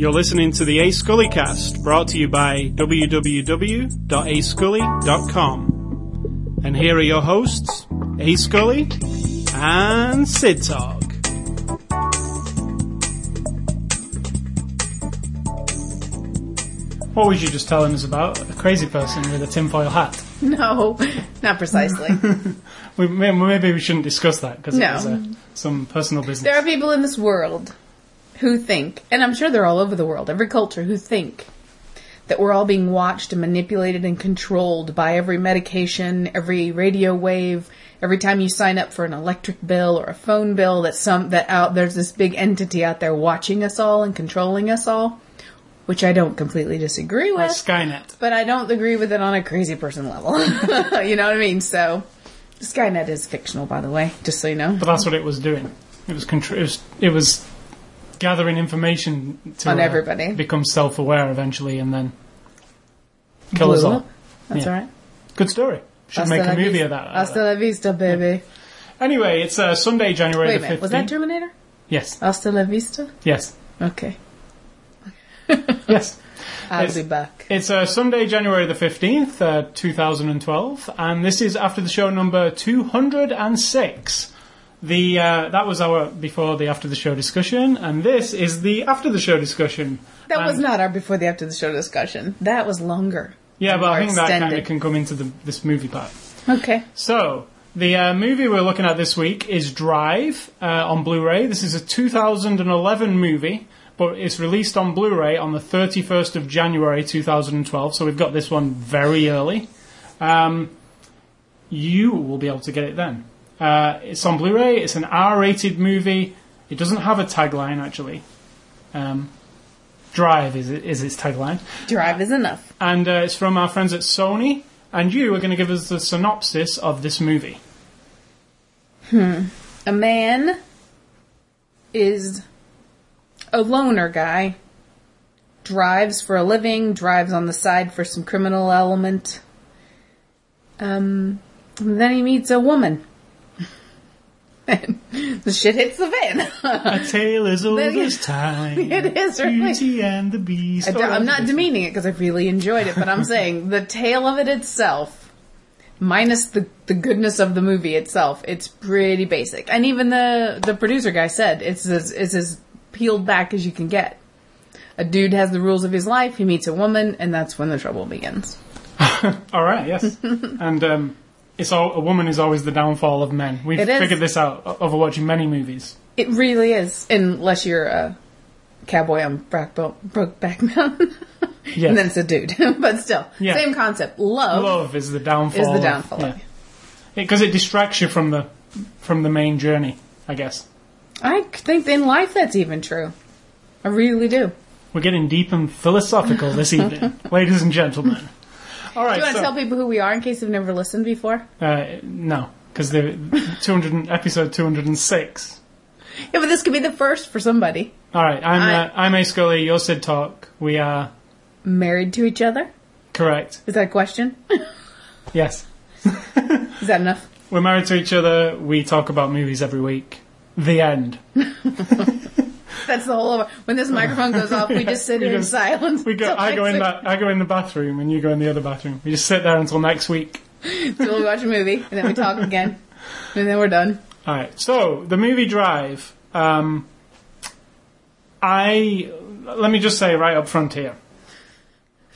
You're listening to the A Scully cast, brought to you by www.ascully.com. And here are your hosts, A Scully and Sid Talk. What was you just telling us about? A crazy person with a tinfoil hat. No, not precisely. We, maybe we shouldn't discuss that because No. it was uh, some personal business. there are people in this world who think, and I'm sure they're all over the world, every culture, who think that we're all being watched and manipulated and controlled by every medication, every radio wave, every time you sign up for an electric bill or a phone bill that some that out there's this big entity out there watching us all and controlling us all, which I don't completely disagree Or with. Skynet. but I don't agree with it on a crazy person level. you know what I mean? So, Skynet is fictional, by the way, just so you know. But that's what it was doing. It was, contr- it was, it was gathering information to On uh, everybody. become self-aware eventually, and then kill us all. up. That's Yeah. all right. Good story. Should Hasta make a movie vista- of that. Hasta la vista, baby. Anyway, it's uh, Sunday, January Wait a the minute, 15th. was that Terminator? Yes, Hasta la vista? yes, Okay. yes. I'll It's- be back. It's uh, Sunday, January the 15th, uh, 2012, and this is after the show number 206. The uh, That was our before the after the show discussion, and this is the after the show discussion. That was not our before the after the show discussion. That was longer. Yeah, but I think that kind of can come into the, this movie part. Okay. So, the uh, movie we're looking at this week is Drive uh, on Blu-ray. This is a 2011 movie, but it's released on Blu-ray on the 31st of January 2012. So we've got this one very early. Um, you will be able to get it then. Uh, it's on Blu-ray. It's an R-rated movie. It doesn't have a tagline actually. Um, Drive is is its tagline Drive is enough. and uh, it's from our friends at Sony. And you are going to give us the synopsis of this movie. Hmm. A man is a loner guy, drives for a living, drives on the side for some criminal element. Um, and then he meets a woman. and the shit hits the fan. A tale as old as time. It is, really. Beauty and the Beast. I I'm not demeaning it because I really enjoyed it, but I'm saying the tale of it itself, minus the, the goodness of the movie itself, it's pretty basic. And even the, the producer guy said it's as, it's as peeled back as you can get. A dude has the rules of his life, he meets a woman, and that's when the trouble begins. All right, yes. and um, it's all, a woman is always the downfall of men. We've It figured this out over watching many movies. It really is, unless you're a cowboy on Brokeback Brokeback Mountain. Yes. and then it's a dude. but still, Yeah. same concept. Love, Love is the downfall. is the downfall. yeah. Because it distracts you from the from the main journey, I guess. I think in life that's even true. I really do. We're getting deep and philosophical this evening, ladies and gentlemen. All right, Do you want to tell people who we are in case they've never listened before? Uh, no, because the 200 episode 206. Yeah, but this could be the first for somebody. All right, I'm I- uh, I'm A Scully. You're Sid Talk. We are Married to each other? correct. Is that a question? Yes, Is that enough? we're married to each other. We talk about movies every week. The end. That's the whole. When this microphone goes off, we just sit We here in just- silence. We go. I go in that. I go in the bathroom, and you go in the other bathroom. We just sit there until next week. week. Till we watch a movie, and then we talk again, and then we're done. All right. So the movie Drive. Um, I let me just say right up front here.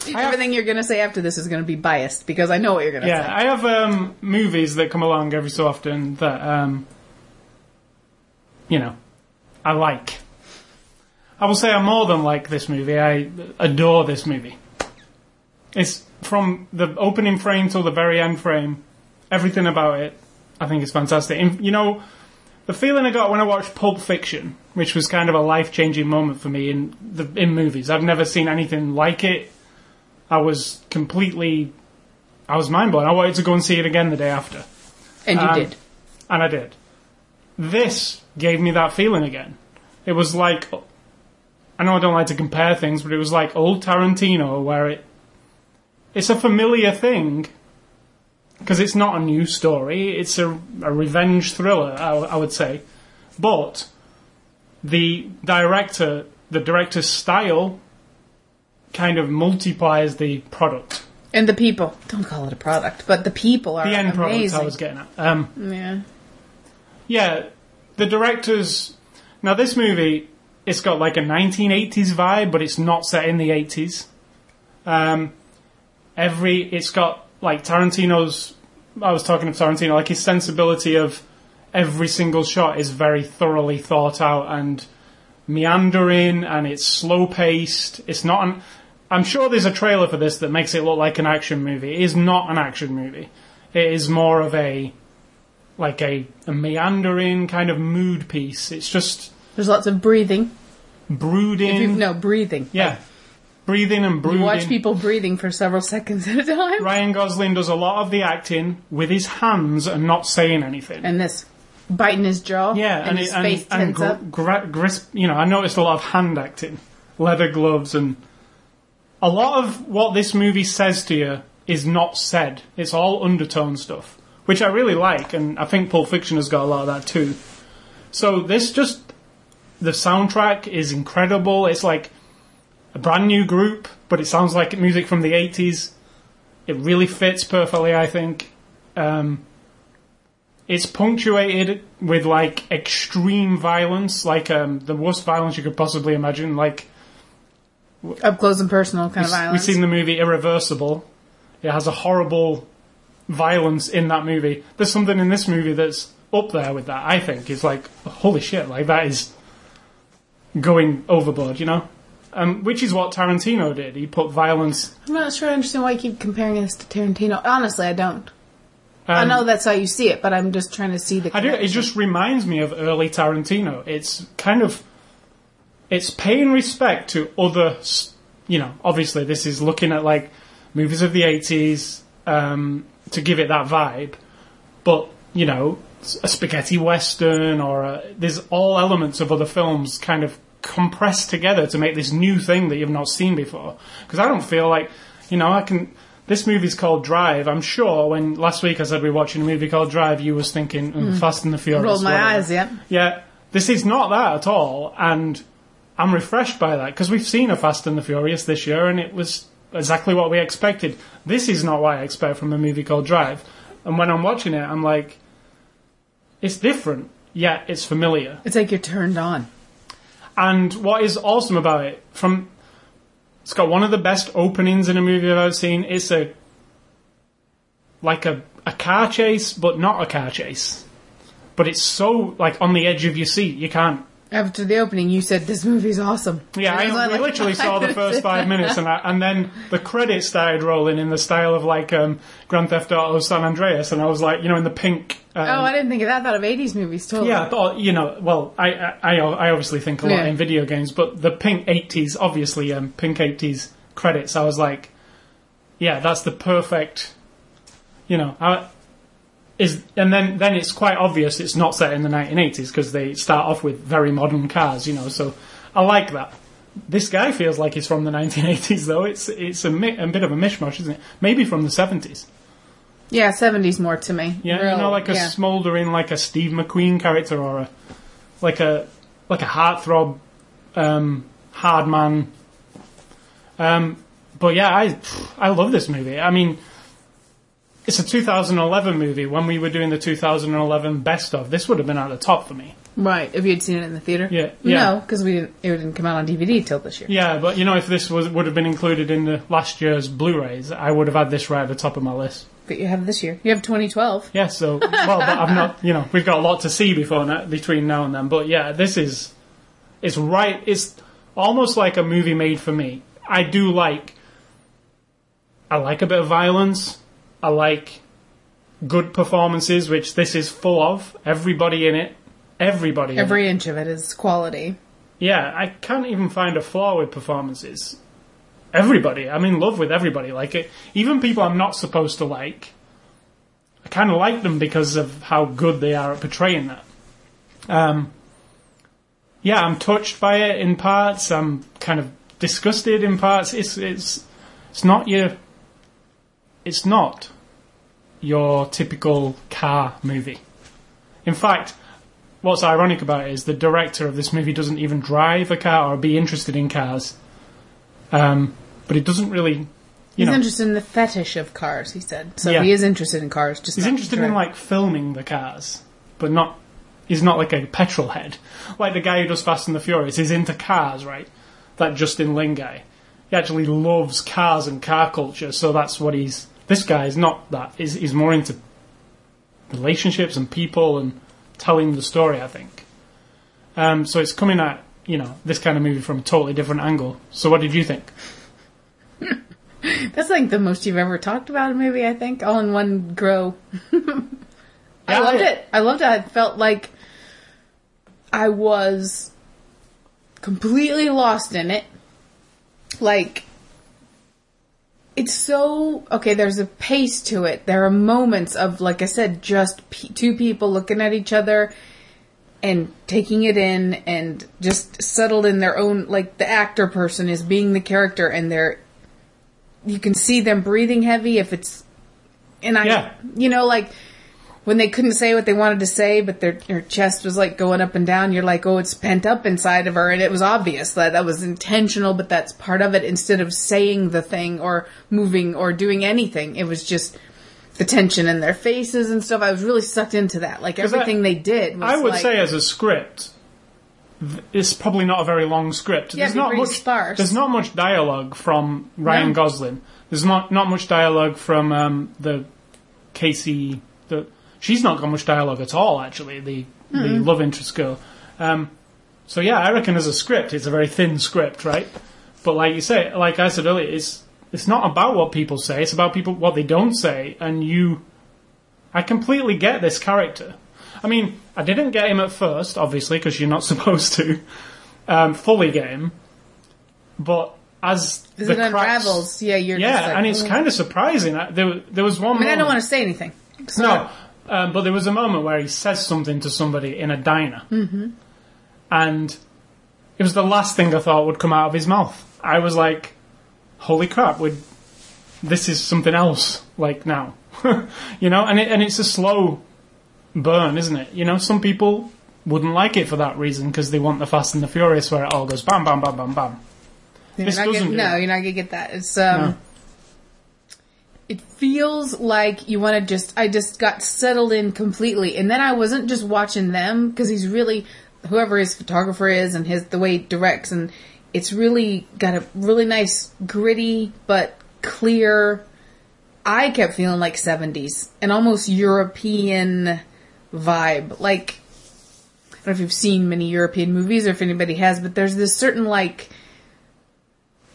have- Everything you're going to say after this is going to be biased because I know what you're going to Yeah, say. Yeah, I have um, movies that come along every so often that, um, you know, I like. I will say I more than like this movie. I adore this movie. It's from the opening frame till the very end frame. Everything about it, I think, is fantastic. And, you know, the feeling I got when I watched Pulp Fiction, which was kind of a life changing moment for me in the in movies. I've never seen anything like it. I was completely, I was mind blown. I wanted to go and see it again the day after, and you Um, did. and I did. This gave me that feeling again. It was like, I know I don't like to compare things, but it was like old Tarantino, where it, it's a familiar thing, because it's not a new story. It's a, a revenge thriller, I, I would say, but the director, the director's style, kind of multiplies the product, And the people. Don't call it a product, but the people are the end product. I was getting at. Um, yeah. Yeah, the director's now this movie. It's got like a 1980s vibe, but it's not set in the 80s. Um, every it's got like Tarantino's. I was talking to Tarantino, like his sensibility of every single shot is very thoroughly thought out and meandering, and it's slow paced. It's not an. I'm sure there's a trailer for this that makes it look like an action movie. It is not an action movie. It is more of a like a, a meandering kind of mood piece. It's just There's lots of breathing. brooding. If you, no, breathing. Yeah, breathing and brooding. You watch people breathing for several seconds at a time. Ryan Gosling does a lot of the acting with his hands and not saying anything. And this biting his jaw. yeah, and, and his it, and, face and tense gr- up. gra- grisp. You know, I noticed a lot of hand acting, leather gloves, and a lot of what this movie says to you is not said. It's all undertone stuff, which I really like, and I think Pulp Fiction has got a lot of that too. So this just the soundtrack is incredible. It's like a brand new group, but it sounds like music from the 80s. It really fits perfectly, I think. Um, it's punctuated with like extreme violence, like um, the worst violence you could possibly imagine. Like Up close and personal kind of violence. we've seen the movie Irreversible. It has a horrible violence in that movie. There's something in this movie that's up there with that. I think it's like holy shit, like that is going overboard, you know. Um, which is what Tarantino did. He put violence. I'm not sure I understand why you keep comparing this to Tarantino. Honestly, I don't. I um, know that's how you see it, but I'm just trying to see the. I do. It just reminds me of early Tarantino. It's kind of, it's paying respect to other, you know. Obviously, this is looking at like movies of the eighties um, to give it that vibe, but you know, a spaghetti western or a, there's all elements of other films kind of compressed together to make this new thing that you've not seen before. Because I don't feel like, you know, I can. This movie's called Drive. I'm sure when last week I said we are watching a movie called Drive, you was thinking mm, Fast and the Furious. rolled my whatever. eyes. Yeah. Yeah, this is not that at all, and I'm refreshed by that because we've seen a Fast and the Furious this year, and it was exactly what we expected. This is not what I expect from a movie called Drive, and when I'm watching it, I'm like, it's different, yet it's familiar. It's like you're turned on. And what is awesome about it, from it's got one of the best openings in a movie I've ever seen. It's a like a a car chase, but not a car chase. But it's so like on the edge of your seat, you can't. After the opening, you said this movie's awesome. Yeah, I, we like, literally saw the first five minutes, and I, and then the credits started rolling in the style of like um, Grand Theft Auto San Andreas, and I was like, you know, in the pink. Um, Oh, I didn't think of that. I thought of 80s movies totally. Yeah, I thought you know. Well, I I, I I obviously think a lot Yeah. in video games, but the pink eighties, obviously, um, pink eighties credits. I was like, yeah, that's the perfect. You know, I, is and then then it's quite obvious it's not set in the nineteen eighties because they start off with very modern cars. You know, so I like that. This guy feels like he's from the 1980s, though. It's it's a, mi- a bit of a mishmash, isn't it? Maybe from the 70s. Yeah, 70s more to me. Yeah, Real- you know, like a yeah. smouldering, like a Steve McQueen character, or a like a like a heartthrob, um, hard man. Um, but yeah, I I love this movie. I mean, it's a 2011 movie. When we were doing the 2011 best of, this would have been at the top for me. Right, if you'd seen it in the theater. Yeah, yeah. No, because we didn't. It didn't come out on DVD till this year. Yeah, but you know, if this was would have been included in the last year's Blu-rays, I would have had this right at the top of my list. But you have this year. You have 2012. Yeah, so well, but I've not. You know, we've got a lot to see before now, between now and then. But yeah, this is it's right. It's almost like a movie made for me. I do like. I like a bit of violence. I like good performances, which this is full of. Everybody in it. Everybody. in it. Every inch of it is quality. Yeah, I can't even find a flaw with performances. Everybody, I'm in love with everybody. Like it, even people I'm not supposed to like. I kind of like them because of how good they are at portraying that. Um, yeah, I'm touched by it in parts. I'm kind of disgusted in parts. It's it's it's not your it's not your typical car movie. In fact, what's ironic about it is the director of this movie doesn't even drive a car or be interested in cars. Um, but it doesn't really, you He's know, interested in the fetish of cars, he said. So Yeah. he is interested in cars. Just he's interested in like filming the cars, but not. He's not like a petrol head, like the guy who does Fast and the Furious. He's into cars, right? That Justin Lin guy. He actually loves cars and car culture, so that's what he's. This guy is not that. He's, he's more into relationships and people and telling the story. I think. Um, so it's coming at you know this kind of movie from a totally different angle. So what did you think? That's like the most you've ever talked about a movie, I think, all in one grow. I loved it. I loved it. I felt like I was completely lost in it. Like, it's so okay. There's a pace to it. There are moments of, like I said, just two people looking at each other and taking it in, and just settled in their own. Like the actor person is being the character, and they're you can see them breathing heavy if it's and I Yeah. you know like when they couldn't say what they wanted to say but their their chest was like going up and down you're like oh it's pent up inside of her and it was obvious that that was intentional but that's part of it instead of saying the thing or moving or doing anything it was just the tension in their faces and stuff I was really sucked into that like 'Cause I- everything they did was I would like, say as a script, it's probably not a very long script. Yeah, there's not much. sparse. There's not much dialogue from Ryan No. Gosling. There's not not much dialogue from um, the Casey. The she's not got much dialogue at all. Actually, the the love interest girl. Um, so yeah, I reckon as a script, it's a very thin script, right? But like you say, like I said earlier, it's it's not about what people say. It's about people what they don't say, and you. I completely get this character. I mean, I didn't get him at first, obviously, because you're not supposed to um, fully get him. But as as the it cracks- unravels yeah you're yeah, just like, and it's "Ugh." kind of surprising. I- There, there was one. I mean I don't want to say anything So- no, um, but there was a moment where he says something to somebody in a diner, mm-hmm. and it was the last thing I thought would come out of his mouth. I was like, "Holy crap! Would this is something else?" Like now, you know, and it, and it's a slow burn, isn't it? You know, some people wouldn't like it for that reason because they want the Fast and the Furious where it all goes bam, bam, bam, bam, bam. You're This doesn't gonna- no, you're not gonna get that. It's um, No. It feels like you want to just. I just got settled in completely, and then I wasn't just watching them because he's really whoever his photographer is and his the way he directs, and it's really got a really nice gritty but clear. I kept feeling like 70s, an almost European vibe. Like I don't know if you've seen many European movies or if anybody has, but there's this certain like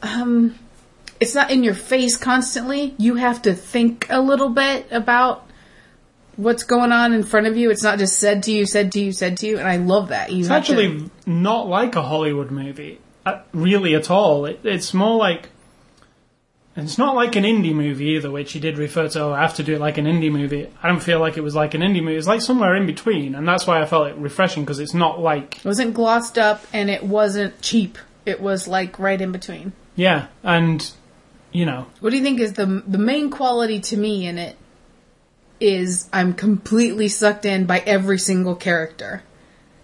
um it's not in your face constantly. You have to think a little bit about what's going on in front of you. It's not just said to you, said to you, said to you, and I love that. You It's have to- actually not like a Hollywood movie, uh, really at all. It, it's more like. and It's not like an indie movie either, which he did refer to. Oh, I have to do it like an indie movie. I don't feel like it was like an indie movie. It's like somewhere in between, and that's why I felt it refreshing because it's not like it wasn't glossed up and it wasn't cheap. It was like right in between. yeah, and you know, What do you think is the the main quality to me in it? Is I'm completely sucked in by every single character,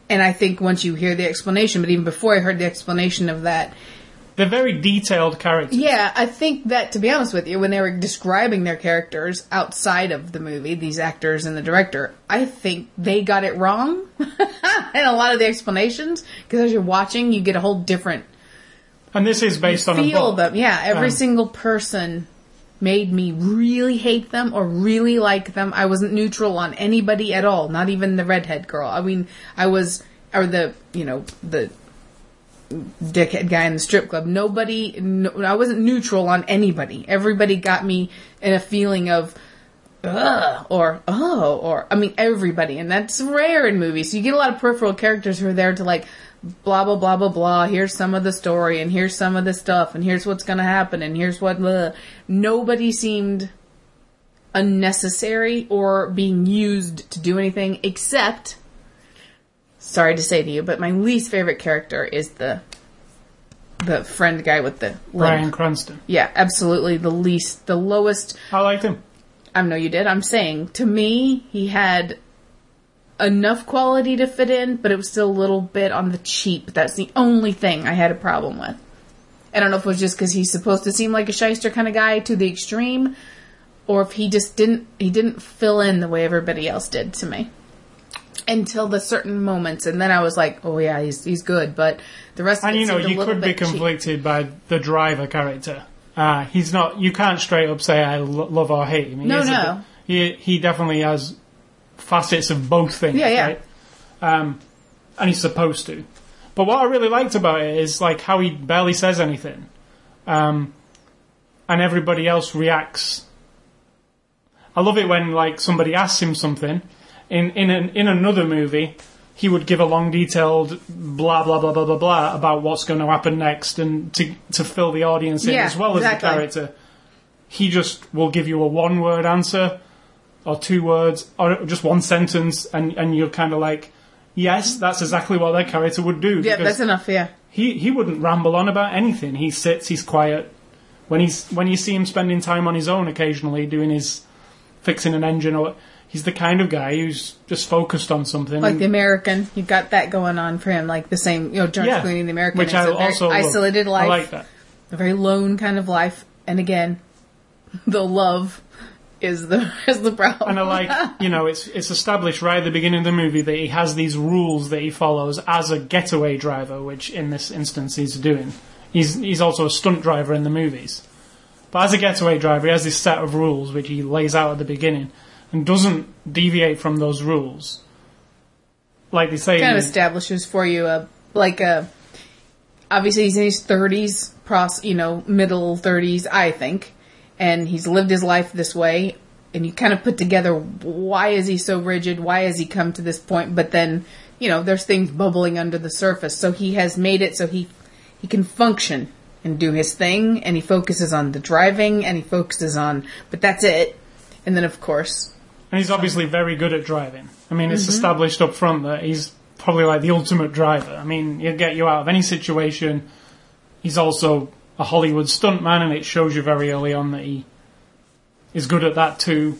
and I think once you hear the explanation, but even before I heard the explanation of that, they're very detailed characters. yeah, I think that to be honest with you, when they were describing their characters outside of the movie, these actors and the director, I think they got it wrong in a lot of the explanations because as you're watching, you get a whole different And this is based on a feel book. them. Yeah, every Um, single person made me really hate them or really like them. I wasn't neutral on anybody at all, not even the redhead girl. I mean, I was, or the, you know, the dickhead guy in the strip club. Nobody, no, I wasn't neutral on anybody. Everybody got me in a feeling of, ugh, or oh, or I mean everybody, and that's rare in movies. So you get a lot of peripheral characters who are there to like blah blah blah blah blah. Here's some of the story, and here's some of the stuff, and here's what's gonna happen, and here's what. Blah. Nobody seemed unnecessary or being used to do anything except. Sorry to say to you, but my least favorite character is the the friend guy with the. Bryan Cranston. Yeah, absolutely the least, the lowest I liked him. I know you did. I'm saying to me, he had enough quality to fit in, but it was still a little bit on the cheap. That's the only thing I had a problem with. I don't know if it was just because he's supposed to seem like a shyster kind of guy to the extreme, or if he just didn't he didn't fill in the way everybody else did to me until the certain moments, and then I was like, oh yeah, he's he's good, but the rest of And you know, you could be bit cheap. conflicted by the driver character. Uh, he's not. You can't straight up say I lo- love or hate him. He No, no. bit- he he definitely has facets of both things. Yeah, yeah. Right? Um, and he's supposed to. But what I really liked about it is like how he barely says anything, um, and everybody else reacts. I love it when like somebody asks him something. In in an, in another movie, he would give a long, detailed blah blah blah blah blah blah about what's going to happen next, and to to fill the audience in Yeah, as well exactly. as the character. He just will give you a one word answer, or two words, or just one sentence, and and you're kind of like, yes, that's exactly what that character would do. Yeah, that's enough. Yeah, he he wouldn't ramble on about anything. He sits, he's quiet. When he's when you see him spending time on his own occasionally doing his fixing an engine or he's the kind of guy who's just focused on something. like the American, you got that going on for him, like the same. You know, George yeah, Clooney, the American, which is I also love. isolated life, I like that. a very lone kind of life, and again, the love is the is the problem. And I like, you know, it's it's established right at the beginning of the movie that he has these rules that he follows as a getaway driver, which in this instance he's doing. He's he's also a stunt driver in the movies. But as a getaway driver, he has this set of rules which he lays out at the beginning and doesn't deviate from those rules. Like they say, kind of establishes for you a like a obviously he's in his thirties, pros you know middle thirties, I think, and he's lived his life this way. And you kind of put together why is he so rigid? Why has he come to this point? But then you know there's things bubbling under the surface. So he has made it so he he can function and do his thing, and he focuses on the driving, and he focuses on. But that's it. And then of course And he's obviously very good at driving. I mean, Mm-hmm. it's established up front that he's probably like the ultimate driver. I mean, he'll get you out of any situation. He's also a Hollywood stuntman, and it shows you very early on that he is good at that too.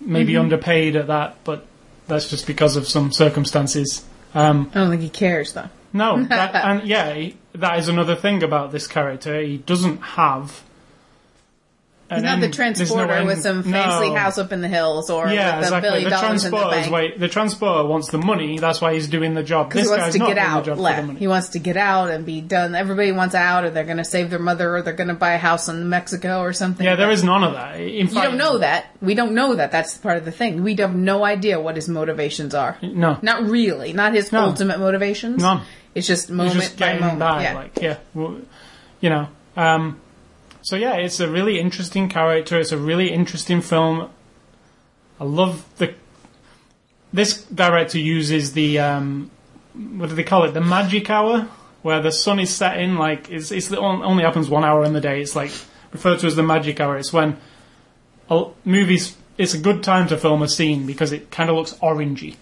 Maybe Mm-hmm. underpaid at that, but that's just because of some circumstances. Um, I don't think he cares though. no, that, and yeah, he, that is another thing about this character. He doesn't have. He's not the there's no transporter with some fancy no. house up in the hills or Yeah, with a exactly. The in the way, the transporter wants the money. That's why he's doing the job. This he wants guy's to not get out. the job for left. He wants to get out and be done. Everybody wants out, or they're going to save their mother, or they're going to buy a house in Mexico or something. yeah, there is none of that. In You don't know that. We don't know that. That's part of the thing. We have no idea what his motivations are. No, Not really. Not his No. ultimate motivations. None. It's just moment just by moment. by. yeah. Like, yeah, well, you know. Um, so yeah, it's a really interesting character. It's a really interesting film. I love the. This director uses the um, what do they call it? The magic hour, where the sun is setting. Like it's it's the, only happens one hour in the day. It's like referred to as the magic hour. It's when movies. It's a good time to film a scene because it kind of looks orangey.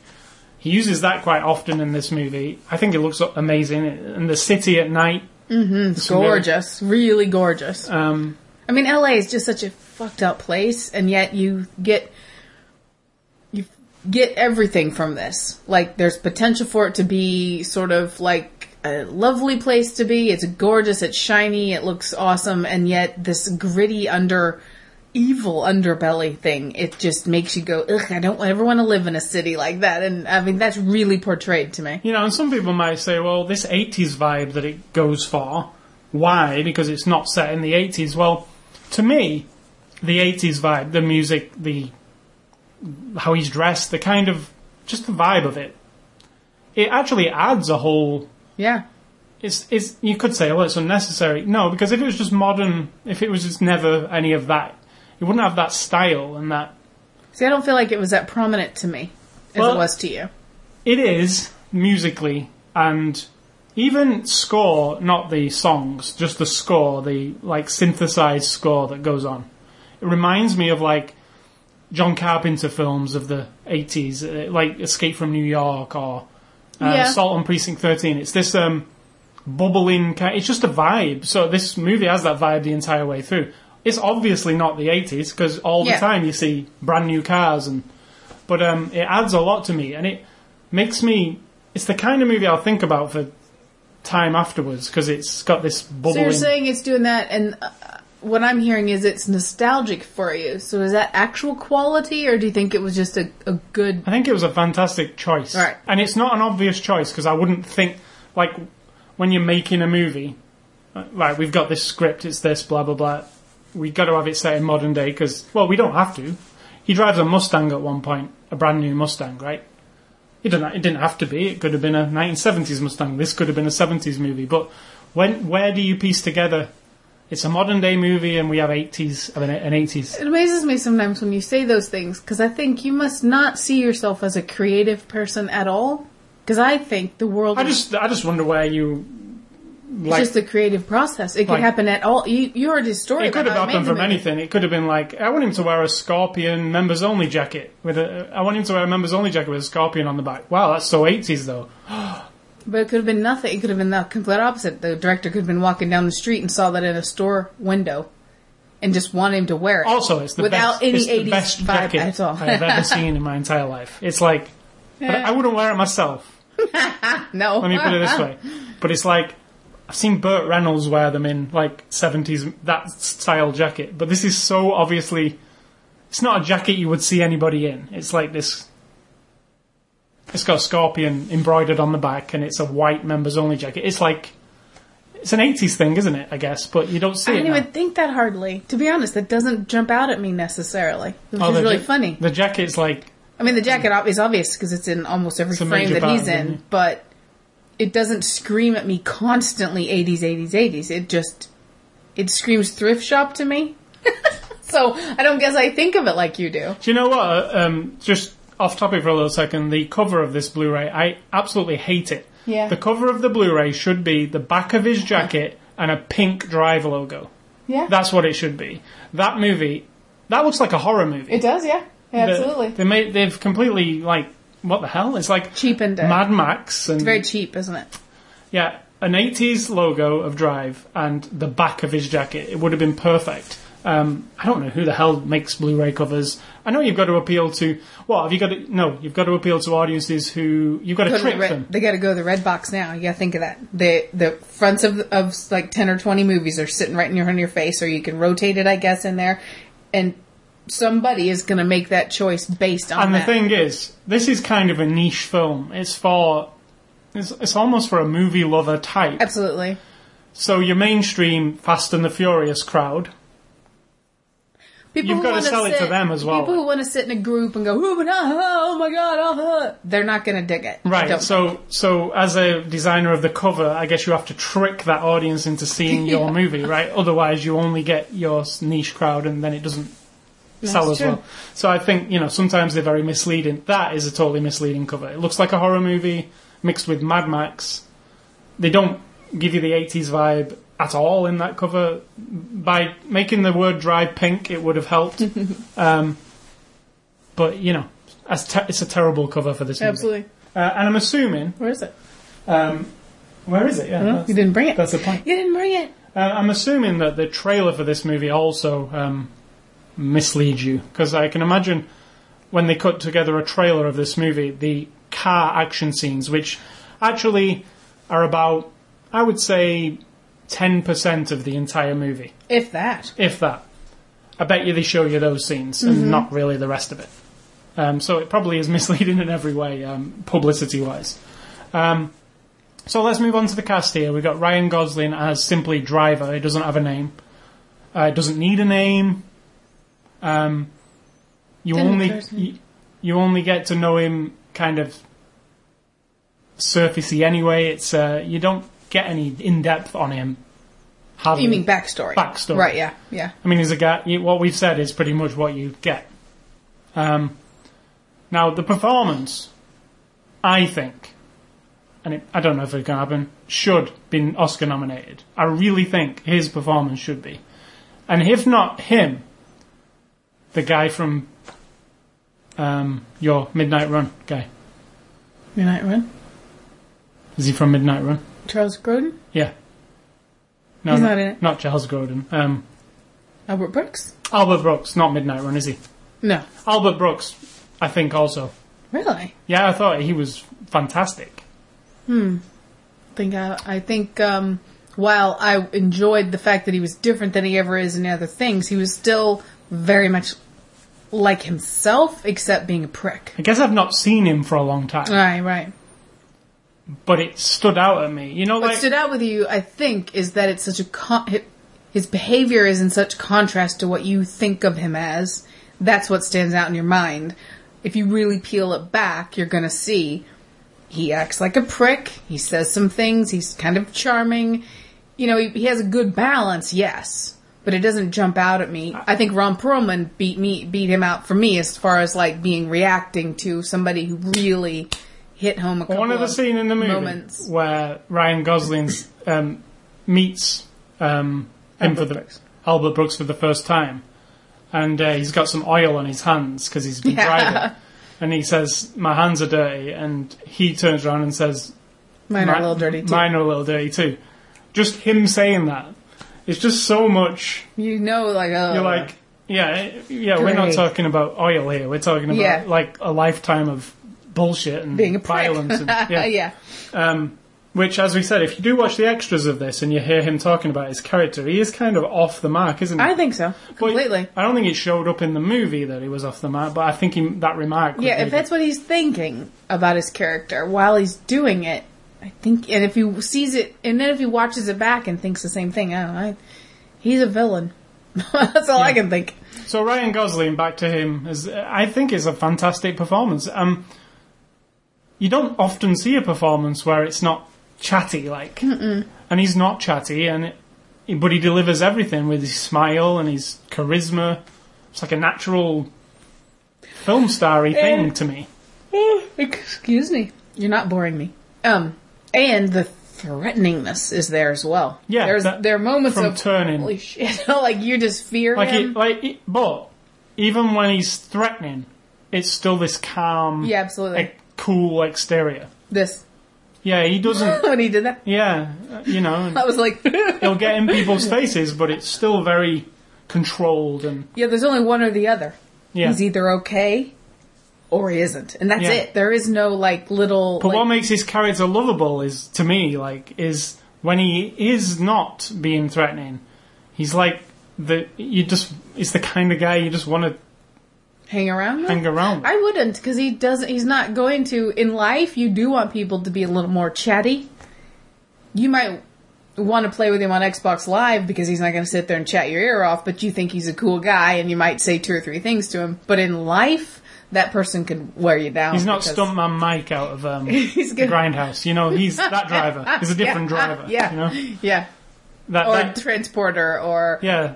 He uses that quite often in this movie. I think it looks amazing. And the city at night. It's gorgeous. Really gorgeous. Um, I mean, LA is just such a fucked up place, and yet you get you get everything from this. Like, there's potential for it to be sort of like a lovely place to be. It's gorgeous. It's shiny. It looks awesome, and yet this gritty under evil underbelly thing. It just makes you go, ugh. I don't ever want to live in a city like that. And I mean, that's really portrayed to me. you know, and some people might say, well, this 80s vibe that it goes for, why? Because it's not set in the 80s. Well, to me, the 80s vibe, the music, the how he's dressed, the kind of just the vibe of it, it actually adds a whole Yeah. it's, it's, you could say, well, it's unnecessary. No, because if it was just modern, if it was just never any of that, it wouldn't have that style and that. See, I don't feel like it was that prominent to me as Well- it was to you. It is musically and even score, not the songs, just the score, the like synthesized score that goes on. It reminds me of like John Carpenter films of the 80s, uh, like Escape from New York or uh, Yeah. Assault on Precinct 13. It's this um, bubbling, it's just a vibe. So this movie has that vibe the entire way through. It's obviously not the 80s because all Yeah. the time you see brand new cars and but um, it adds a lot to me, and it makes me. It's the kind of movie I'll think about for time afterwards because it's got this bubble. So you're saying it's doing that, and uh, what I'm hearing is it's nostalgic for you. So is that actual quality, or do you think it was just a, a good? I think it was a fantastic choice. Right. And it's not an obvious choice because I wouldn't think, like, when you're making a movie, uh, like, we've got this script, it's this, blah, blah, blah. We've got to have it set in modern day because, well, we don't have to. He drives a Mustang at one point, a brand new Mustang, right? It didn't, it didn't have to be. It could have been a 1970s Mustang. This could have been a 70s movie. But when, where do you piece together? It's a modern day movie and we have 80s, I mean, an 80s. It amazes me sometimes when you say those things because I think you must not see yourself as a creative person at all. Because I think the world I just, I just wonder where you, like, just the creative process. It could Like- happen at all. You you heard his story. It could have happened from anything. It could have been like, I want him to wear a Scorpion members only jacket with a. I want him to wear a members only jacket with a Scorpion on the back. Wow, that's so eighties though. But it could have been nothing. It could have been the complete opposite. The director could have been walking down the street and saw that in a store window, and just wanted him to wear it. Also, it's the without best. any 80s vibe jacket at all. I have ever seen in my entire life. It's like, but I wouldn't wear it myself. no, Let me put it this way. But it's like I've seen Burt Reynolds wear them in like seventies that style jacket. But this is so obviously. It's not a jacket you would see anybody in. It's like this. It's got a scorpion embroidered on the back, and it's a white members only jacket. It's like. It's an 80s thing, isn't it? I guess, but you don't see I it. didn't now. even think that hardly. To be honest, that doesn't jump out at me necessarily, which Oh, is really ja- funny. The jacket's like I mean, the jacket is obvious because it's in almost every frame that he's in, yeah. but it doesn't scream at me constantly 80s, 80s, 80s. It just, it screams thrift shop to me. so I don't guess I think of it like you do. Do you know what? Um, just off topic for a little second, the cover of this Blu-ray, I absolutely hate it. Yeah. The cover of the Blu-ray should be the back of his jacket and a pink Drive logo. Yeah. That's what it should be. That movie, that looks like a horror movie. it does, yeah. Yeah, Absolutely. They made, they've completely like, what the hell? It's like Cheapened it. Mad Max and Very cheap, isn't it? yeah, an 80s logo of Drive and the back of his jacket. It would have been perfect. Um, I don't know who the hell makes Blu-ray covers. I know you've got to appeal to what have you got to? No, you've got to appeal to audiences who you've got to Go to the trick red- them. They got to go to the red box now. You got to think of that. The the fronts of of like ten or twenty movies are sitting right in your in your face, or you can rotate it, I guess, in there, and somebody is going to make that choice based on And the that. thing is, this is kind of a niche film. It's for it's, it's almost for a movie lover type. Absolutely. So your mainstream Fast and the Furious crowd, People You've gotta wanna sell it to them as well. People who want to sit in a group and go, "Ooh, but, ah, oh my god, ah," they're not going to dig it. Right? So so as a designer of the cover, I guess you have to trick that audience into seeing your Yeah. movie, right? Otherwise, you only get your niche crowd, and then it doesn't sell as true. well. So I think you know sometimes they're very misleading. That is a totally misleading cover. It looks like a horror movie mixed with Mad Max. They don't give you the 80s vibe at all in that cover. By making the word drive pink, it would have helped. um, but you know, as te- it's a terrible cover for this movie. Absolutely. Uh, and I'm assuming, Where is it? um, where is it? Yeah, You didn't bring it. that's the point. You didn't bring it. Uh, I'm assuming that the trailer for this movie also um, misleads you because I can imagine when they cut together a trailer of this movie, the car action scenes, which actually are about, I would say, ten percent of the entire movie, If that. if that. I bet you they show you those scenes and not really the rest of it. Um, so it probably is misleading in every way, um, publicity wise. Um, so let's move on to the cast here. We've got Ryan Gosling as simply Driver. He doesn't have a name. Uh, doesn't need a name. Um, you Didn't only occur to me. you, you only get to know him kind of surfacey anyway. It's uh, you don't get any in depth on him. Hardly. You mean backstory? Backstory. Right. Yeah. Yeah. I mean, he's a guy. What we've said is pretty much what you get. Um, now, the performance, I think, and it, I don't know if it can happen, should be Oscar nominated. I really think his performance should be, and if not him, the guy from um, your Midnight Run guy. Midnight Run. Is he from Midnight Run? Charles Grodin. Yeah. No, He's no, not in it. Not Charles Grodin. Um, Albert Brooks. Albert Brooks, not Midnight Run, is he? No. Albert Brooks I think also. Really? Yeah, I thought he was fantastic. Hmm. think I, I think um, while I enjoyed the fact that he was different than he ever is in other things, he was still very much like himself, except being a prick. I guess I've not seen him for a long time, Right, right. but it stood out at me. You know, What like stood out with you, I think, is that it's such a con- hi- his behavior is in such contrast to what you think of him as. That's what stands out in your mind. If you really peel it back, you're gonna see he acts like a prick. He says some things. He's kind of charming. You know, he, he has a good balance, yes, but it doesn't jump out at me. I think Ron Perlman beat me, beat him out for me as far as like being reacting to somebody who really hit home a couple one of the of scene in the movie moments. where Ryan Gosling um, meets um, him Albert for the Brooks. Albert Brooks for the first time, and uh, he's got some oil on his hands because he's been Yeah. driving, and he says, "My hands are dirty," and he turns around and says, Mine are a little dirty too. Mine are a little dirty too." Just him saying that, it's just so much. You know, like, oh. You're like, yeah, yeah. We're not Great. talking about oil here. We're talking about Yeah. like a lifetime of bullshit and being a prick. violence. And, yeah. yeah. Um, which, as we said, if you do watch the extras of this and you hear him talking about his character, he is kind of off the mark, isn't he? I think so. But Completely. I don't think it showed up in the movie that he was off the mark, but I think he, that remark. was Yeah, if that's what he's thinking about his character while he's doing it, I think, and if he sees it, and then if he watches it back and thinks the same thing, I don't know, I, he's a villain. that's all I can think. So Ryan Gosling, back to him, is I think is a fantastic performance. Um, you don't often see a performance where it's not chatty, like, and he's not chatty, and it, but he delivers everything with his smile and his charisma. It's like a natural film starry thing to me. Excuse me. You're not boring me. Um, and the threateningness is there as well. Yeah, There's, that- there are moments of, turning. holy shit, like you just fear Like, him. it, like, it, but even when he's threatening, it's still this calm, yeah, absolutely. like, cool exterior. this. Yeah, he doesn't. when he did that, Yeah, uh, you know, I was like, he'll get in people's faces, but it's still very controlled and yeah, there's only one or the other. yeah. He's either okay or he isn't, and that's Yeah. it. There is no like little. But like, what makes his character lovable is, to me, like, is when he is not being threatening. He's like the you just. It's the kind of guy you just want to hang around. with? hang around. with. I wouldn't because he doesn't. He's not going to. In life, you do want people to be a little more chatty. You might want to play with him on Xbox Live because he's not going to sit there and chat your ear off, but you think he's a cool guy and you might say two or three things to him. But in life, that person could wear you down. He's not because- Stuntman Mike out of um. Grindhouse. You know, he's that driver. He's a different Yeah, driver. yeah. You know? Yeah. That, Or that- transporter or, yeah.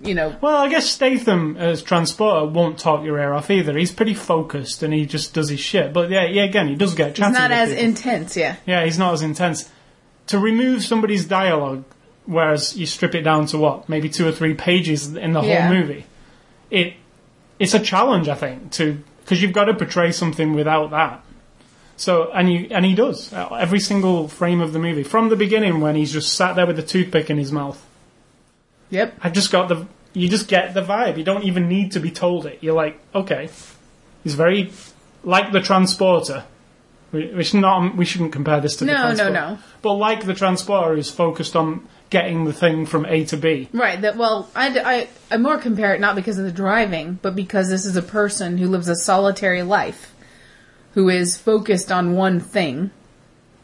you know, Well, I guess Statham as transporter won't talk your ear off either. He's pretty focused and he just does his shit. But yeah, yeah, again, he does get chatty. he's not as people. intense, yeah. Yeah, he's not as intense. To remove somebody's dialogue, whereas you strip it down to what, maybe two or three pages in the Yeah. whole movie, it it's a challenge, I think, to because you've got to portray something without that. So and you and he does Uh, every single frame of the movie from the beginning when he's just sat there with a toothpick in his mouth. Yep. I've just got the you just get the vibe. You don't even need to be told it. You're like, okay, he's very like the transporter. We, we should not we shouldn't compare this to the No, no, transporter. no. But like the transporter is focused on getting the thing from A to B. Right. That well, I, I I more compare it not because of the driving, but because this is a person who lives a solitary life, who is focused on one thing,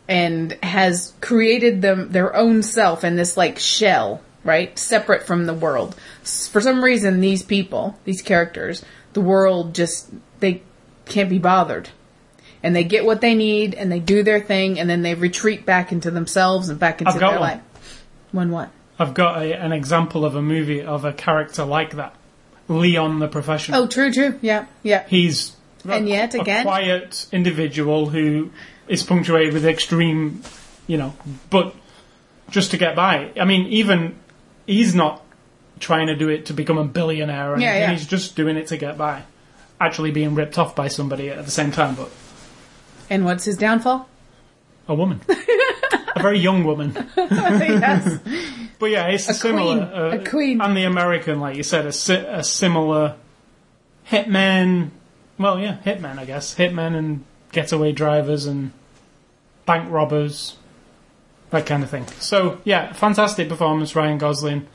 and has created them their own self in this like shell, right, separate from the world. For some reason, these people, these characters, the world just they can't be bothered. And they get what they need, and they do their thing, and then they retreat back into themselves and back into their one. life. When what? I've got a, an example of a movie of a character like that. Leon the Professional. Oh, true, true. Yeah, yeah. He's And a- yet a quiet individual who is punctuated with extreme, you know, but just to get by. I mean, even he's not trying to do it to become a billionaire Yeah, yeah. He's just doing it to get by. Actually being ripped off by somebody at the same time, but And what's his downfall? a woman. a very young woman. yes. But yeah, it's a, A similar. queen. Uh, A queen. And the American, like you said, a, si- a similar hitman, well, yeah, hitman, I guess. Hitmen and getaway drivers and bank robbers, that kind of thing. So, yeah, fantastic performance, Ryan Gosling.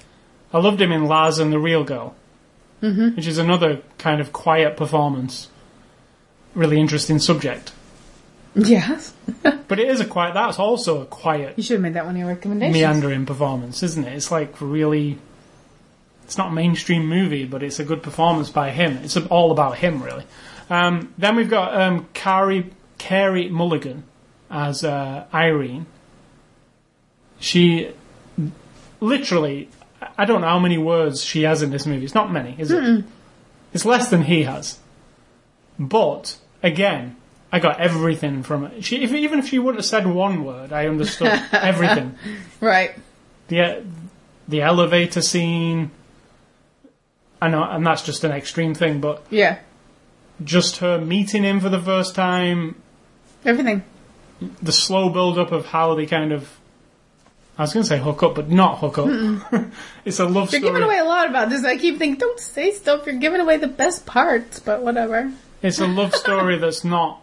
I loved him in Lars and the Real Girl, mm-hmm. which is another kind of quiet performance. Really interesting subject. Yes. But it is a quiet, that's also a quiet, You should have made that one of your recommendations. meandering performance, isn't it? It's like really. It's not a mainstream movie, but it's a good performance by him. It's all about him, really. Um, then we've got um, Carrie, Carey Mulligan as uh, Irene. She literally, I don't know how many words she has in this movie. It's not many, is it? It's less than he has. But again, I got everything from it. She, if, even if she wouldn't have said one word, I understood everything. Right. The uh, the elevator scene. I know, and that's just an extreme thing, but Yeah. just her meeting him for the first time, Everything. the slow build up of how they kind of. I was going to say hook up, but not hook up. it's a love story. You're story. giving away a lot about this. I keep thinking, don't say stuff. You're giving away the best parts, but whatever. It's a love story that's not.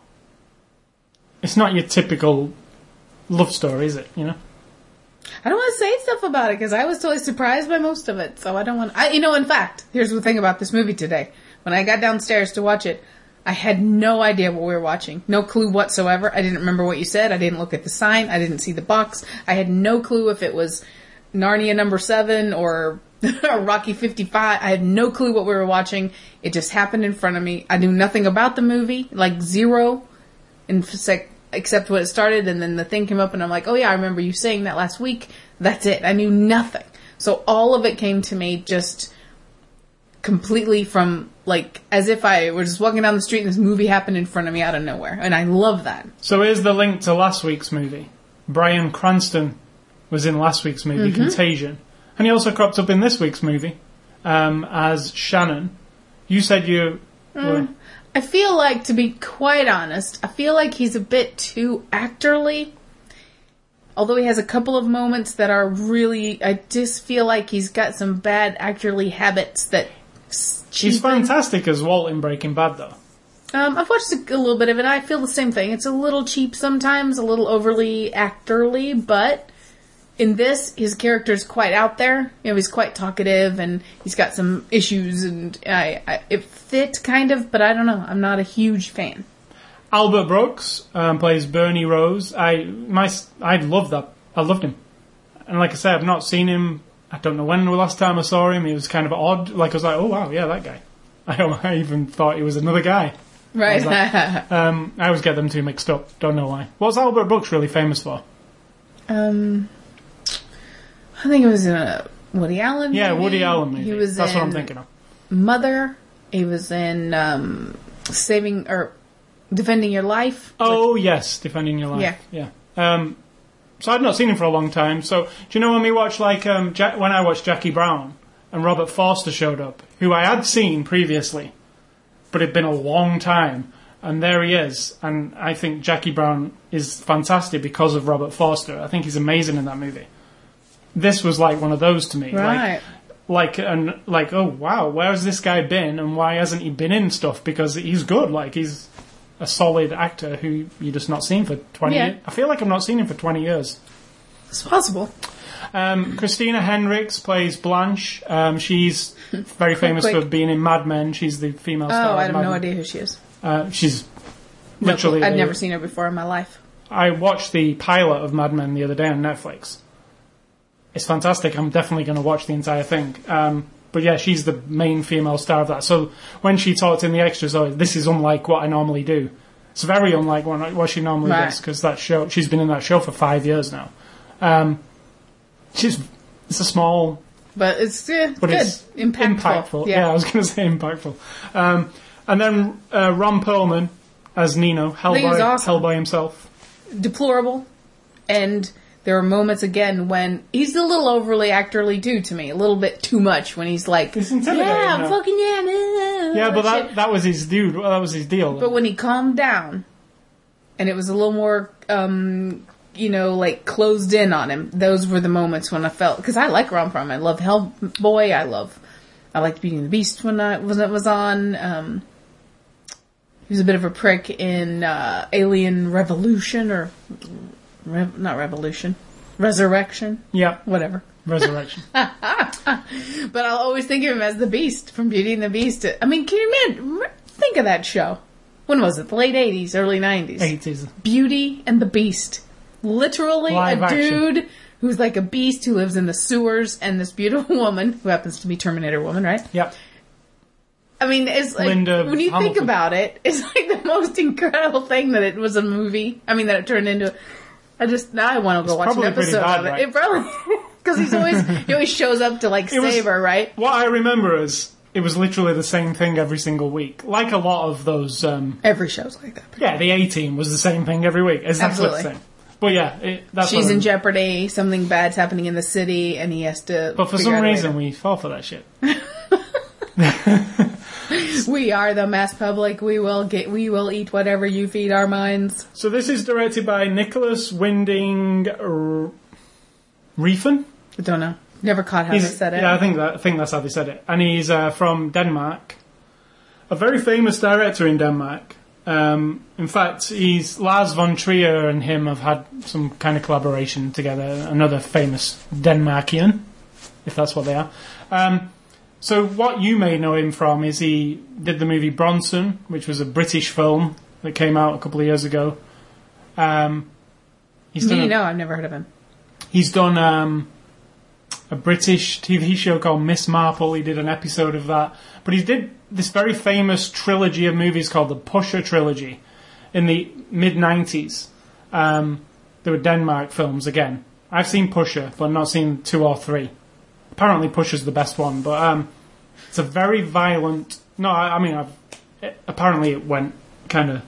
It's not your typical love story, is it? You know. I don't want to say stuff about it because I was totally surprised by most of it. So I don't want. I, you know, in fact, here's the thing about this movie today. When I got downstairs to watch it, I had no idea what we were watching. No clue whatsoever. I didn't remember what you said. I didn't look at the sign. I didn't see the box. I had no clue if it was Narnia number seven or Rocky 55. I had no clue what we were watching. It just happened in front of me. I knew nothing about the movie, like zero, sec- except when it started, and then the thing came up, and I'm like, oh yeah, I remember you saying that last week. That's it. I knew nothing. So all of it came to me just completely from like as if I were just walking down the street and this movie happened in front of me out of nowhere, and I love that. So here's the link to last week's movie. Bryan Cranston was in last week's movie, Mm-hmm. Contagion, and he also cropped up in this week's movie um, as Shannon. You said you. Mm. were- I feel like, to be quite honest, I feel like he's a bit too actorly. Although he has a couple of moments that are really, I just feel like he's got some bad actorly habits that. He's fantastic as Walt in Breaking Bad, though. Um, I've watched a, a little bit of it. I feel the same thing. It's a little cheap sometimes, a little overly actorly, but in this, his character's quite out there. You know, he's quite talkative and he's got some issues, and I, I it fit kind of, but I don't know. I'm not a huge fan. Albert Brooks um, plays Bernie Rose. I my I love that. I loved him, and like I said, I've not seen him. I don't know when the last time I saw him. He was kind of odd. Like I was like, oh wow, yeah, that guy. I, don't- I even thought he was another guy. Right. How's Um, I always get them two mixed up. Don't know why. What's Albert Brooks really famous for? um, I think it was in a Woody Allen. Yeah, movie. Woody Allen movie. He was That's in what I'm thinking of. Mother. He was in um, Saving or Defending Your Life. Oh yes, defending your life. Yeah. yeah. Um, so I've not seen him for a long time. So do you know when we watched like um, ja- when I watched Jackie Brown and Robert Forster showed up, who I had seen previously, but it'd been a long time, and there he is. And I think Jackie Brown is fantastic because of Robert Forster. I think he's amazing in that movie. This was like one of those to me. Like, Right. like and like oh wow where's this guy been and why hasn't he been in stuff because he's good like he's a solid actor who you just not seen for 20 Yeah. years i feel like i've not seen him for 20 years It's possible. um, christina hendricks plays blanche um, she's very famous quick. for being in mad men she's the female Oh, star I have no idea who she is. uh, she's literally. I've never seen her before in my life. I watched the pilot of Mad Men the other day on Netflix. It's fantastic. I'm definitely going to watch the entire thing. Um, but yeah, she's the main female star of that. So when she talked in the extras, oh, this is unlike what I normally do. It's very unlike what, what she normally Right. does because that show. She's been in that show for five years now. Um, she's it's a small But it's yeah, but good. it's impactful. impactful. Yeah. I was going to say impactful. Um, and then uh, Ron Perlman as Nino, think he was Hellboy, awesome. Hellboy himself. deplorable. And there are moments again when he's a little overly actorly too to me, a little bit too much when he's like, He's intimidating, yeah, I'm fucking yeah, man. Yeah, but that that was his dude. That was his deal. But when he calmed down, and it was a little more, um, you know, like closed in on him, those were the moments when I felt because I like Ron Perlman. I love Hellboy. I love. I liked Beauty and the Beast when I when it was on. Um, He was a bit of a prick in uh, Alien Revolution or Re- not Revolution, Resurrection, Yeah, whatever. Resurrection. But I'll always think of him as the Beast from Beauty and the Beast. I mean, can you imagine? Think of that show. When was it? The late '80s, early '90s. 80s. Beauty and the Beast. Literally Live a action. dude who's like a beast who lives in the sewers and this beautiful woman who happens to be Terminator Woman, right? Yep. I mean, it's like Linda when you think about it, it's like the most incredible thing that it was a movie. I mean, that it turned into. I just now I want to go watch an episode bad, of it. right? It probably because he's always he always shows up to like It was- save her, right? What I remember is it was literally the same thing every single week. Like a lot of those, um, Every show's like that. yeah, the A team was the same thing every week. Exactly Absolutely. the same. But yeah, it, that's She's in jeopardy. Something bad's happening in the city, and he has to. But for some out a way reason, we fall for that shit. we are the mass public. We will get. We will eat whatever you feed our minds. So this is directed by Nicholas Winding R- Refn. I don't know. Never caught how they said it. Yeah, I think that I think that's how they said it. And he's uh, from Denmark, a very famous director in Denmark. Um, in fact, he's Lars von Trier and him have had some kind of collaboration together. Another famous Denmarkian, if that's what they are. Um, so what you may know him from is he did the movie Bronson, which was a British film that came out a couple of years ago. Um, he's done a- no, I've never heard of him. He's done um, a British TV show called Miss Marple. He did an episode of that. But he did this very famous trilogy of movies called the Pusher Trilogy in the mid 90s. Um, they were Denmark films again. I've seen Pusher, but not seen two or three. Apparently, Push is the best one, but um, it's a very violent. No, I, I mean, I've, it, apparently it went kind of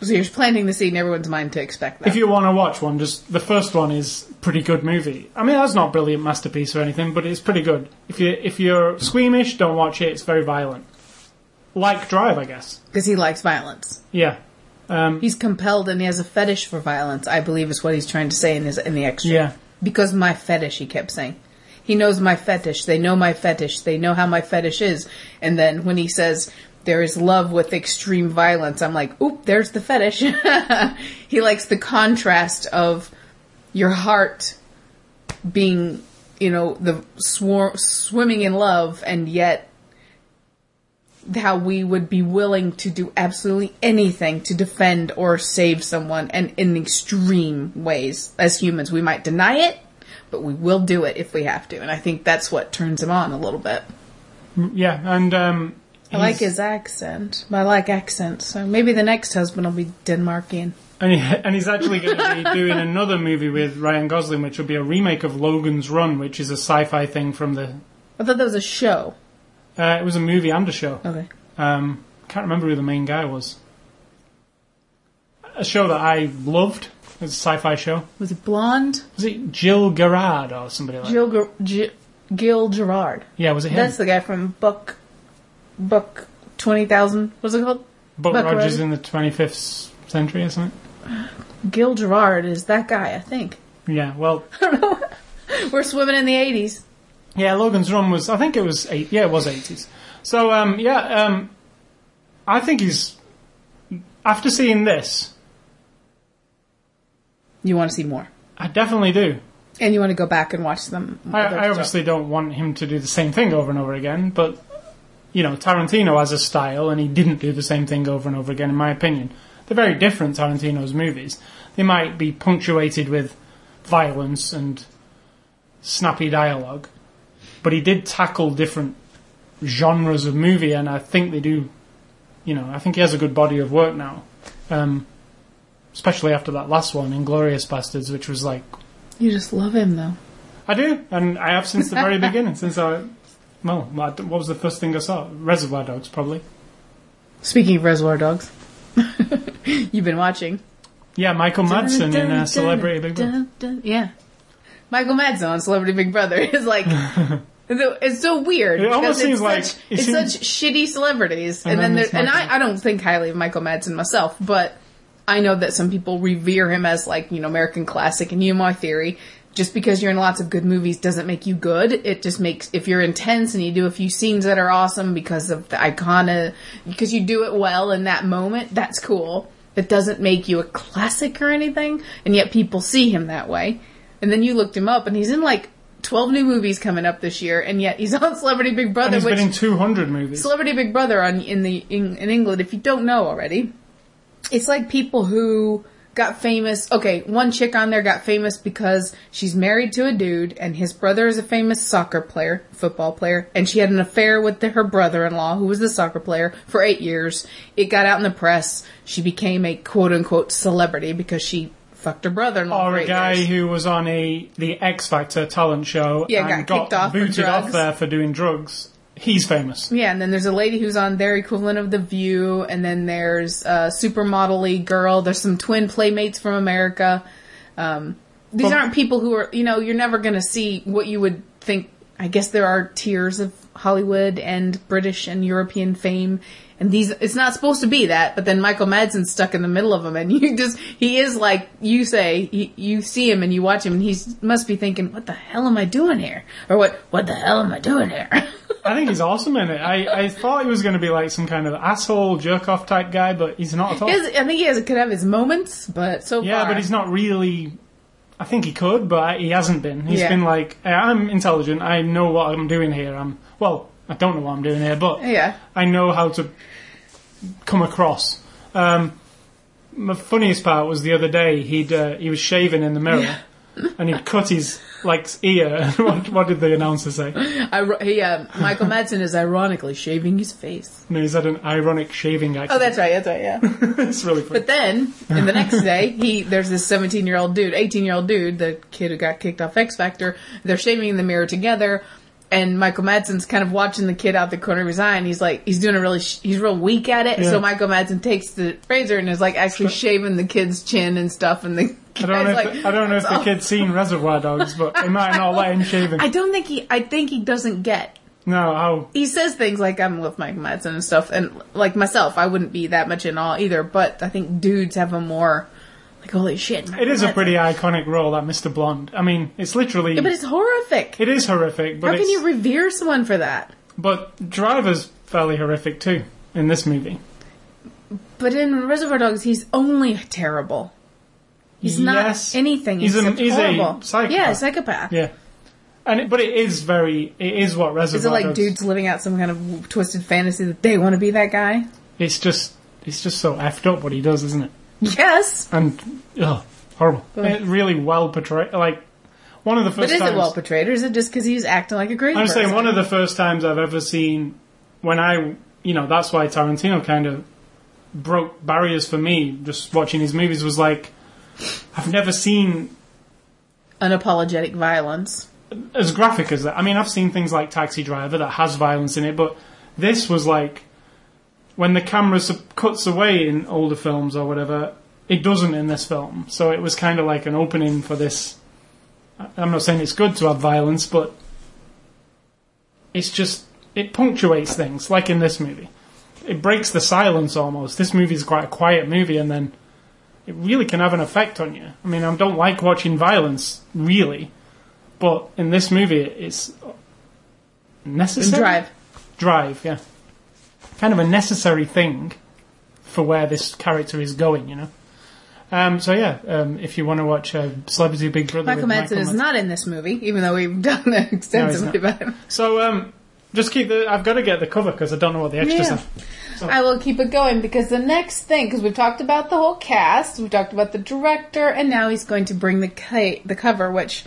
So you're planting the seed in everyone's mind to expect that. if you want to watch one, just the first one is pretty good movie. I mean, that's not a brilliant masterpiece or anything, but it's pretty good. If you if you're squeamish, don't watch it. It's very violent. Like Drive, I guess. Because he likes violence. Yeah, um, He's compelled and he has a fetish for violence, I believe is what he's trying to say in his in the extra. yeah, Because my fetish, he kept saying. He knows my fetish. They know my fetish. They know how my fetish is. And then when he says there is love with extreme violence, I'm like, oop, there's the fetish. he likes the contrast of your heart being, you know, the swar- swimming in love and yet how we would be willing to do absolutely anything to defend or save someone and in extreme ways as humans we might deny it but we will do it if we have to and i think that's what turns him on a little bit yeah, and um, i like his accent i like accents so maybe the next husband will be denmarkian and, he, and he's actually going to be doing another movie with Ryan Gosling, which will be a remake of Logan's Run, which is a sci-fi thing from the. i thought that was a show Uh, it was a movie and a show. okay Um, can't remember who the main guy was. A show that I loved. It was a sci-fi show. was it blonde Was it Jill Gerard or somebody like? Gil, Ger- Gi- Gil gerard Yeah, was it him? that's the guy from buck buck 20000 what's it called Buck Buck Rogers Rogers. in the 25th century or something. Gil Gerard is that guy, I think. Yeah, well, We're swimming in the 80s. yeah. Logan's Run was. I think it was eight. Yeah, it was 80s. So um, yeah, um, I think he's. After seeing this, You want to see more. I definitely do. And you want to go back and watch them. I, I obviously don't want him to do the same thing over and over again, but you know, Tarantino has a style, and he didn't do the same thing over and over again, in my opinion. They're very different, Tarantino's movies. They might be punctuated with violence and snappy dialogue, but he did tackle different genres of movie, and I think they do. You know, I think he has a good body of work now, um, especially after that last one, Inglourious Basterds, which was like You just love him, though. I do, and I have since the very beginning. Since I, well, what was the first thing I saw? Reservoir Dogs, probably. Speaking of Reservoir Dogs, you've been watching. Yeah, Michael Madsen in uh, Celebrity Big Brother. Dun, dun, Yeah. Michael Madsen on Celebrity Big Brother is like. It's so- weird. It almost seems like- such, it it's seems- such shitty celebrities, And and, then then and I, I don't think highly of Michael Madsen myself, but I know that some people revere him as like you know American classic and You My Theory. just because you're in lots of good movies doesn't make you good. It just makes if you're intense and you do a few scenes that are awesome because of the icona, uh, because you do it well in that moment. That's cool. It doesn't make you a classic or anything, and yet people see him that way. And then you looked him up, and he's in like 12 new movies coming up this year, and yet he's on Celebrity Big And Brother, he's which been in 200 movies. Celebrity Big Brother on in the in, in England. If you don't know already, it's like people who got famous. Okay, one chick on there got famous because she's married to a dude, and his brother is a famous soccer player, football player, and she had an affair with the, her brother-in-law, who was the soccer player, for eight years. It got out in the press. She became a quote unquote celebrity because she fucked her brother-in-law or a guy years. who was on a the X Factor talent show Yeah, and got kicked off booted off there for doing drugs. He's famous. Yeah, and then there's a lady who's on their equivalent of The View, and then there's a supermodel girl. There's some twin playmates from America. Um, these Well- aren't people who are, you know, you're never going to see what you would think. I guess there are tiers of Hollywood and British and European fame, and these, it's not supposed to be that, but then Michael Madsen's stuck in the middle of them, and you just, he is like, you say, he, you see him and you watch him, and he must be thinking, what the hell am I doing here? Or what, what the hell am I doing here? I think he's awesome in it. I, I thought he was going to be like some kind of asshole jerk off type guy, but he's not at all. Has- I think he has, could have his moments, but so Yeah, far, but he's not really. I think he could, but he hasn't been. He's Yeah. been like, I'm intelligent. I know what I'm doing here. I'm well. I don't know what I'm doing here, but Yeah, I know how to come across. Um, my funniest part was the other day. He'd uh, he was shaving in the mirror, and he'd cut his like ear. what, what did the announcer say? I, he, uh, Michael Madsen is ironically shaving his face. No, he's had an ironic shaving Oh, that's right, that's right, yeah. it's really funny. But then, in the next day, he there's this 17 year old dude, 18 year old dude, the kid who got kicked off X Factor. They're shaving in the mirror together, and Michael Madsen's kind of watching the kid out the corner of his eye, and he's like, he's doing a really, sh- he's real weak at it. Yeah. So Michael Madsen takes the razor and is like actually shaving the kid's chin and stuff, and the I don't know. If like, the, I don't know if the kid's seen Reservoir Dogs, but they might not let him shave him. I don't think he, I think he doesn't get No, how he says things like I'm with Mike Madsen and stuff, and like myself, I wouldn't be that much in awe either. But I think dudes have a more like holy shit. It is a pretty iconic role, that Mr. Blonde. I mean, it's literally. Yeah, but it's horrific. it is horrific, but How can it's, you revere someone for that? but Driver's fairly horrific too in this movie. But in Reservoir Dogs, he's only terrible. He's Yes. not anything He's a- except he's a horrible. psychopath. Yeah, a psychopath. Yeah, and it, but it is very. It is what Reservoir Dogs Is it like Dogs- dudes living out some kind of twisted fantasy that they want to be that guy? It's just. It's just so effed up what he does, isn't it? Yes, And ugh, horrible. Really well portrayed. Like one of the first. but is times. it well portrayed, or is it just because he's acting like a crazy I'm person? saying one of the first times I've ever seen when I, you know, that's why Tarantino kind of broke barriers for me. Just watching his movies was like, I've never seen unapologetic violence. as graphic as that. I mean, I've seen things like Taxi Driver that has violence in it, but this was like when the camera cuts away in older films or whatever. It doesn't in this film, so it was kind of like an opening for this. I'm not saying it's good to have violence, but it's just it punctuates things, like in this movie. It breaks the silence almost. This movie is quite a quiet movie, and then it really can have an effect on you. I mean, I don't like watching violence, really, but in this movie, it's necessary. drive. Drive, yeah. Kind of a necessary thing for where this character is going, you know. Um, so yeah, um, if you want to watch uh, Celebrity Big Brother, Michael Madsen is Madsen. not in this movie, even though we've done extensively not. about him. So um, just keep the. I've got to get the cover because I don't know what the extras Yeah. are. I will keep it going because the next thing, because we've talked about the whole cast, we've talked about the director, and now he's going to bring the ca- the cover, which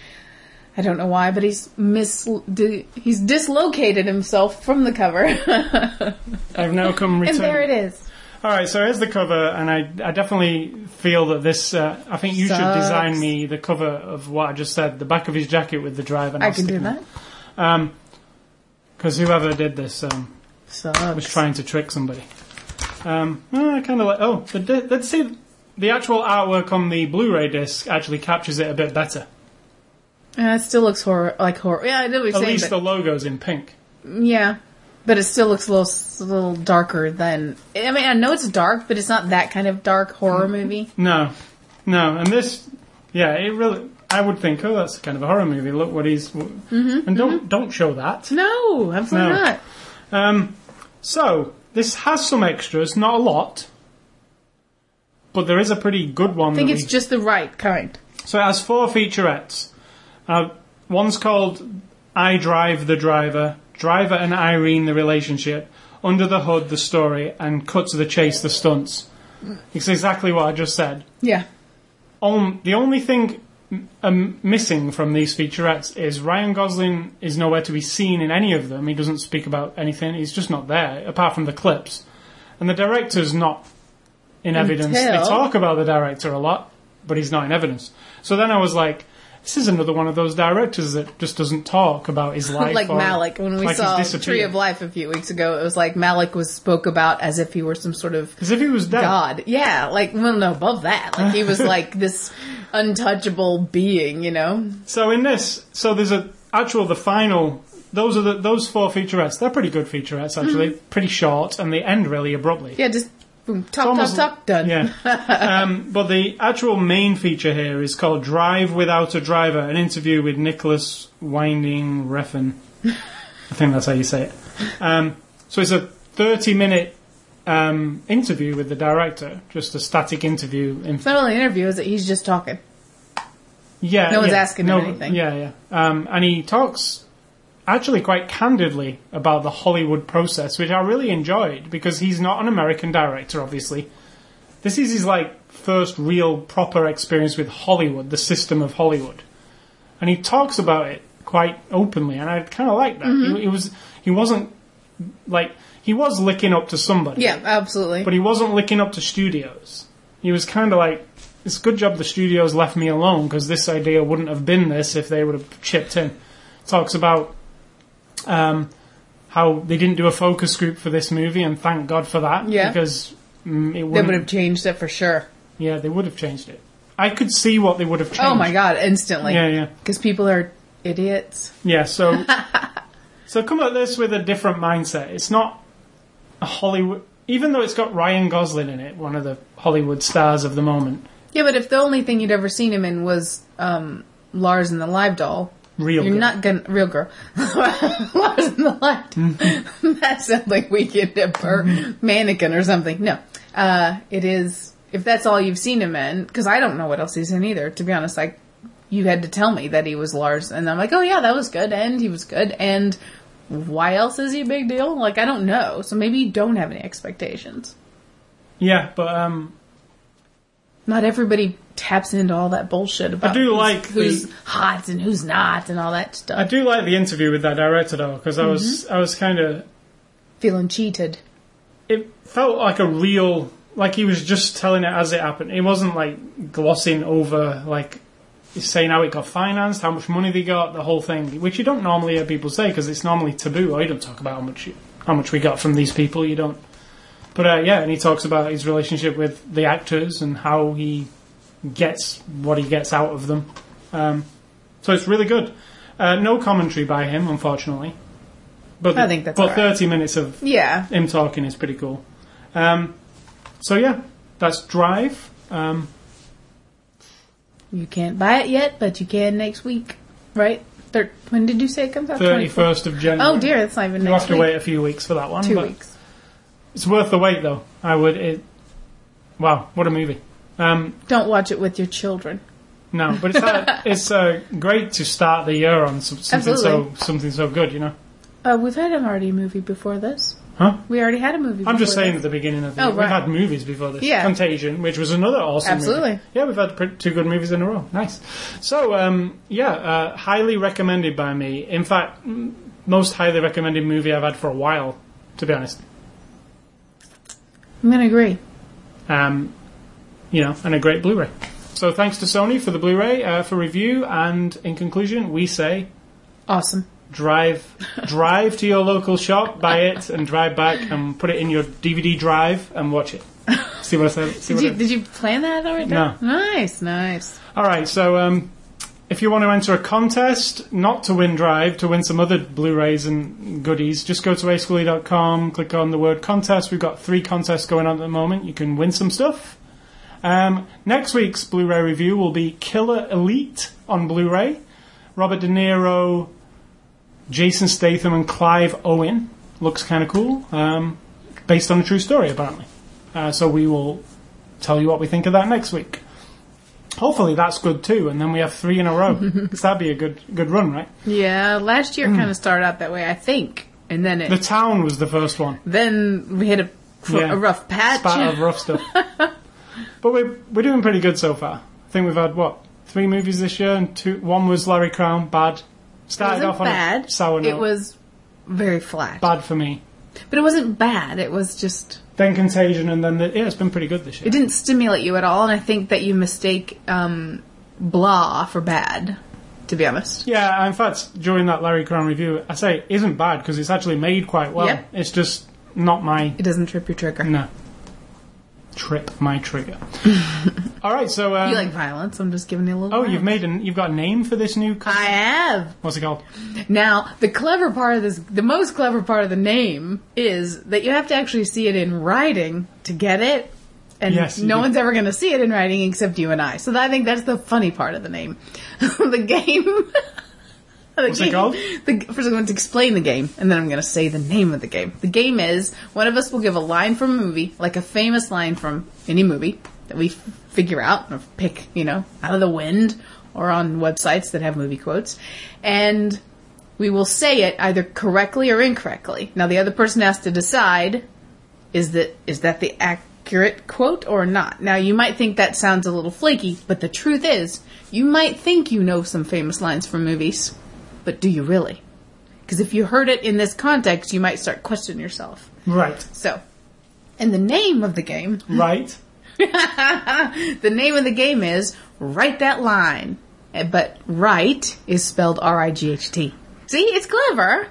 I don't know why, but he's mis di- he's dislocated himself from the cover, I've now come return. there it is. All right, so here's the cover, and I, I definitely feel that this. Uh, I think you should design me the cover of what I just said, the back of his jacket with the driver. I can do that. Because whoever did this um, was trying to trick somebody. Um, I kind of like. Oh, the, let's see. The actual artwork on the Blu-ray disc actually captures it a bit better. Uh, it still looks horror like horror. Yeah, I know what you're At saying, least but the logo's in pink. yeah, but it still looks a little a little darker than. I mean, I know it's dark, but it's not that kind of dark horror movie. No, no, and this, yeah, it really. I would think, oh, that's kind of a horror movie. Look what he's, and don't don't show that. No, absolutely No. not. Um, so this has some extras, not a lot, but there is a pretty good one. I think that it's we- just the right kind. so it has four featurettes. Uh, one's called "I Drive the Driver," Driver and Irene, the relationship, Under the Hood, the story, and Cut to the Chase, the stunts. It's exactly what I just said. Yeah. Um, the only thing um, missing from these featurettes is Ryan Gosling is nowhere to be seen in any of them. He doesn't speak about anything. He's just not there, apart from the clips. And the director's not in evidence. They talk about the director a lot, but he's not in evidence. So then I was like, this is another one of those directors that just doesn't talk about his life. like Malick when we like saw. Tree of Life a few weeks ago. It was like Malick was spoke about as if he were some sort of As if he was dead. god. Yeah, like well, no, above that, like he was like this untouchable being, you know. So in this, so there's a actual the final. Those are the those four featurettes. They're pretty good featurettes actually. Mm-hmm. Pretty short, and they end really abruptly. Yeah, just boom, talk, talk, almost- talk, done. Yeah. um, but the actual main feature here is called Drive Without a Driver, an interview with Nicholas Winding Refn. I think that's how you say it. Um, so it's a 30 minute um, interview with the director, just a static interview. In, It's not really an interview, is it? He's just talking. yeah, No one's yeah, asking him anything. Yeah, yeah. Um, and he talks actually quite candidly about the Hollywood process, which I really enjoyed because he's not an American director, obviously. This is his like first real proper experience with Hollywood, the system of Hollywood, and he talks about it quite openly, and I kind of like that. Mm-hmm. He, he was he wasn't like he was licking up to somebody, Yeah, absolutely. but he wasn't licking up to studios. He was kind of like, it's a good job the studios left me alone because this idea wouldn't have been this if they would have chipped in. Talks about um, how they didn't do a focus group for this movie, and thank God for that. Yeah. Because mm, it they wouldn't. have changed it for sure. Yeah, they would have changed it. I could see what they would have changed. Oh my god, instantly. Yeah, yeah. Because people are idiots. Yeah, so so come at this with a different mindset. It's not a Hollywood, even though it's got Ryan Gosling in it, one of the Hollywood stars of the moment. Yeah, but if the only thing you'd ever seen him in was um, Lars and the Live Doll, Real. you're good. not gonna real girl. Lars and the Doll. Mm-hmm. that sounds like Weekend at Per Mannequin or something. No, uh, it is. If that's all you've seen him in, because I don't know what else he's in either. To be honest, like you had to tell me that he was Lars, and I'm like, oh yeah, that was good, and he was good, and why else is he a big deal? Like I don't know. So maybe you don't have any expectations. Yeah, but um, not everybody taps into all that bullshit about I do who's, like who's the- hot and who's not and all that stuff. I do like the interview with that director though, because I mm-hmm. was I was kind of Feeling cheated. it felt like a real like he was just telling it as it happened. He wasn't like glossing over like saying how it got financed, how much money they got, the whole thing, which you don't normally hear people say because it's normally taboo. Or you don't talk about how much you, how much we got from these people. You don't. But uh, yeah, and he talks about his relationship with the actors and how he gets what he gets out of them. Um, so it's really good. Uh, no commentary by him, unfortunately. But I think that's but right. thirty minutes of Yeah. him talking is pretty cool. Um, so yeah, that's Drive. Um, You can't buy it yet, but you can next week. Right? Thir- when did you say it comes out? Thirty first of January. Oh dear, that's not even next week. You next have to week. wait a few weeks for that one. Two but weeks. It's worth the wait, though. I would. It, wow, what a movie! Um, Don't watch it with your children. no, but it's uh, it's uh, great to start the year on some- something so something so good. You know, Uh, we've had an already movie before this. huh? We already had a movie. I'm just saying this. at the beginning of the Oh, year, we've had movies before this. Yeah. Contagion, which was another awesome movie. Absolutely. Yeah, we've had two good movies in a row. Nice. So, um, yeah, uh, highly recommended by me. In fact, m- most highly recommended movie I've had for a while, to be honest. I'm gonna agree. Um, you know, and a great Blu-ray. So thanks to Sony for the Blu-ray uh, for review. And in conclusion, we say Awesome. drive, drive to your local shop, buy it, and drive back and put it in your DVD drive and watch it. See what I said? See Did what you I- did you plan that already? No. Nice, nice. All right, so um, if you want to enter a contest, not to win Drive, to win some other Blu-rays and goodies, just go to aschoolie.com, click on the word contest. We've got three contests going on at the moment. You can win some stuff. Um, next week's Blu-ray review will be Killer Elite on Blu-ray. Robert De Niro, Jason Statham, and Clive Owen. Looks kind of cool. Um, based on a true story, apparently. Uh, so we will tell you what we think of that next week. Hopefully that's good too, and then we have three in a row. 'Cause that'd be a good good run, right? Yeah, last year kind of mm. started out that way, I think, and then it The Town was the first one. then we hit a, Yeah. a rough patch. Spat of rough stuff. but we're we're doing pretty good so far. I think we've had what three movies this year, and two. One was Larry Crowne, bad. Started off on bad. a sour note. It was very flat, bad for me. but it wasn't bad. It was just Then Contagion, and then the, yeah, it's been pretty good this year. it didn't stimulate you at all, and I think that you mistake um, blah for bad. To be honest, Yeah, in fact, during that Larry Crowne review, I say it isn't bad because it's actually made quite well. Yep. It's just not my it doesn't trip your trigger. no trip my trigger. All right, so um, You like violence? I'm just giving you a little. oh, you've made an you've got a name for this new. co- I have. What's it called? Now, the clever part of this, the most clever part of the name is that you have to actually see it in writing to get it. And Yes, no one's ever going to see it in writing except you and I. So I think that's the funny part of the name. the game. the What's it called? The, first, I'm going to explain the game, and then I'm going to say the name of the game. The game is one of us will give a line from a movie, like a famous line from any movie that we f- figure out or pick, you know, out of the wind or on websites that have movie quotes, and we will say it either correctly or incorrectly. Now the other person has to decide is that is that the accurate quote or not. Now you might think that sounds a little flaky, but the truth is, you might think you know some famous lines from movies, but do you really? Because if you heard it in this context, you might start questioning yourself. Right, So, and the name of the game, right. the name of the game is Write That Line. But write is spelled R-I-G-H-T. See, it's clever.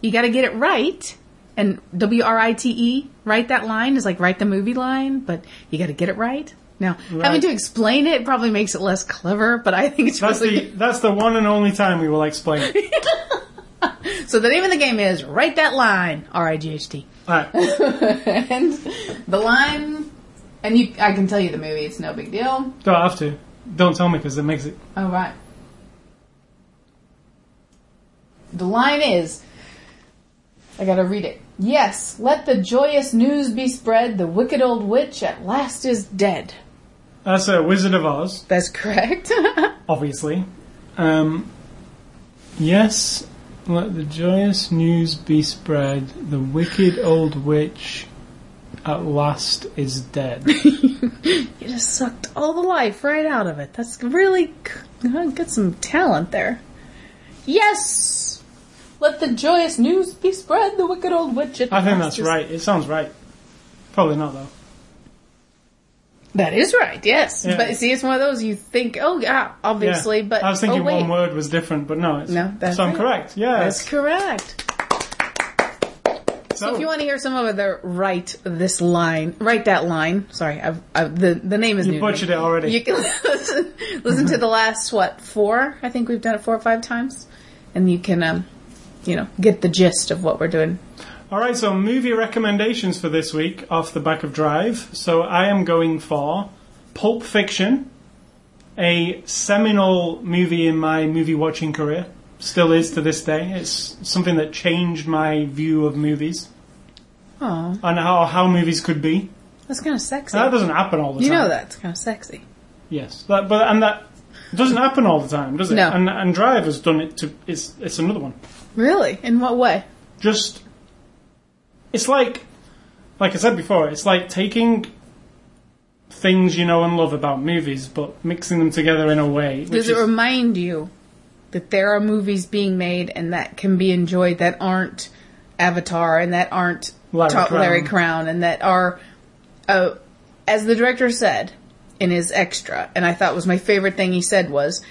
You gotta get it right. And W-R-I-T-E, write that line is like write the movie line, but you gotta get it right. Now, having to explain it probably makes it less clever, but I think it's That's really the that's the one and only time we will explain. it. So the name of the game is Write That Line, R-I-G-H-T. All right. and the line, and you, I can tell you the movie, it's no big deal. Don't have to. Don't tell me because it makes it. Oh, right. The line is I gotta read it. Yes, let the joyous news be spread. The wicked old witch at last is dead. That's a Wizard of Oz, That's correct. obviously. Um, yes, let the joyous news be spread. The wicked old witch at last is dead. you just sucked all the life right out of it. That's really g- got some talent there. Yes, let the joyous news be spread. The wicked old witch at I think last that's is right. It sounds right. Probably not though. That is right, yes. Yeah. But see, it's one of those you think, oh yeah, obviously, Yeah. but I was thinking oh, one word was different, but no. It's, No, that's so I'm correct. That's Yes. correct. So if you want to hear some of the write this line, write that line. Sorry, I've, I've, the the name is You new. butchered it already. You can listen, listen to the last what four? I think we've done it four or five times, and you can um, you know, get the gist of what we're doing. All right, so movie recommendations for this week off the back of Drive. So I am going for Pulp Fiction, a seminal movie in my movie watching career. Still is to this day. It's something that changed my view of movies Oh, and how, how movies could be. that's kind of sexy. That doesn't happen all the time. you time. know that's kind of sexy. Yes, that, but and that doesn't happen all the time, does it? No. And and Drive has done it to. It's it's another one. Really? In what way? just it's like like I said before, it's like taking things you know and love about movies but mixing them together in a way which Does it is, remind you that there are movies being made and that can be enjoyed that aren't Avatar and that aren't Larry Top Crown. Larry Crowne and that are, uh, as the director said in his extra, and I thought was my favorite thing he said was,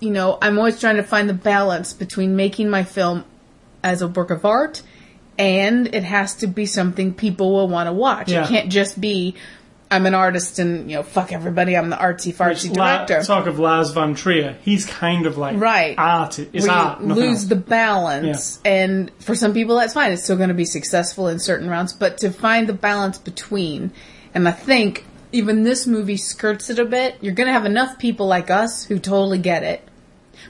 you know, I'm always trying to find the balance between making my film as a work of art and it has to be something people will want to watch. Yeah. It can't just be, I'm an artist and, you know, fuck everybody, I'm the artsy fartsy La- director. talk of Lars von Trier he's kind of like Right. art it's where art lose else. the balance. And for some people, that's fine. It's still going to be successful in certain rounds, but to find the balance between, and I think even this movie skirts it a bit. You're going to have enough people like us who totally get it.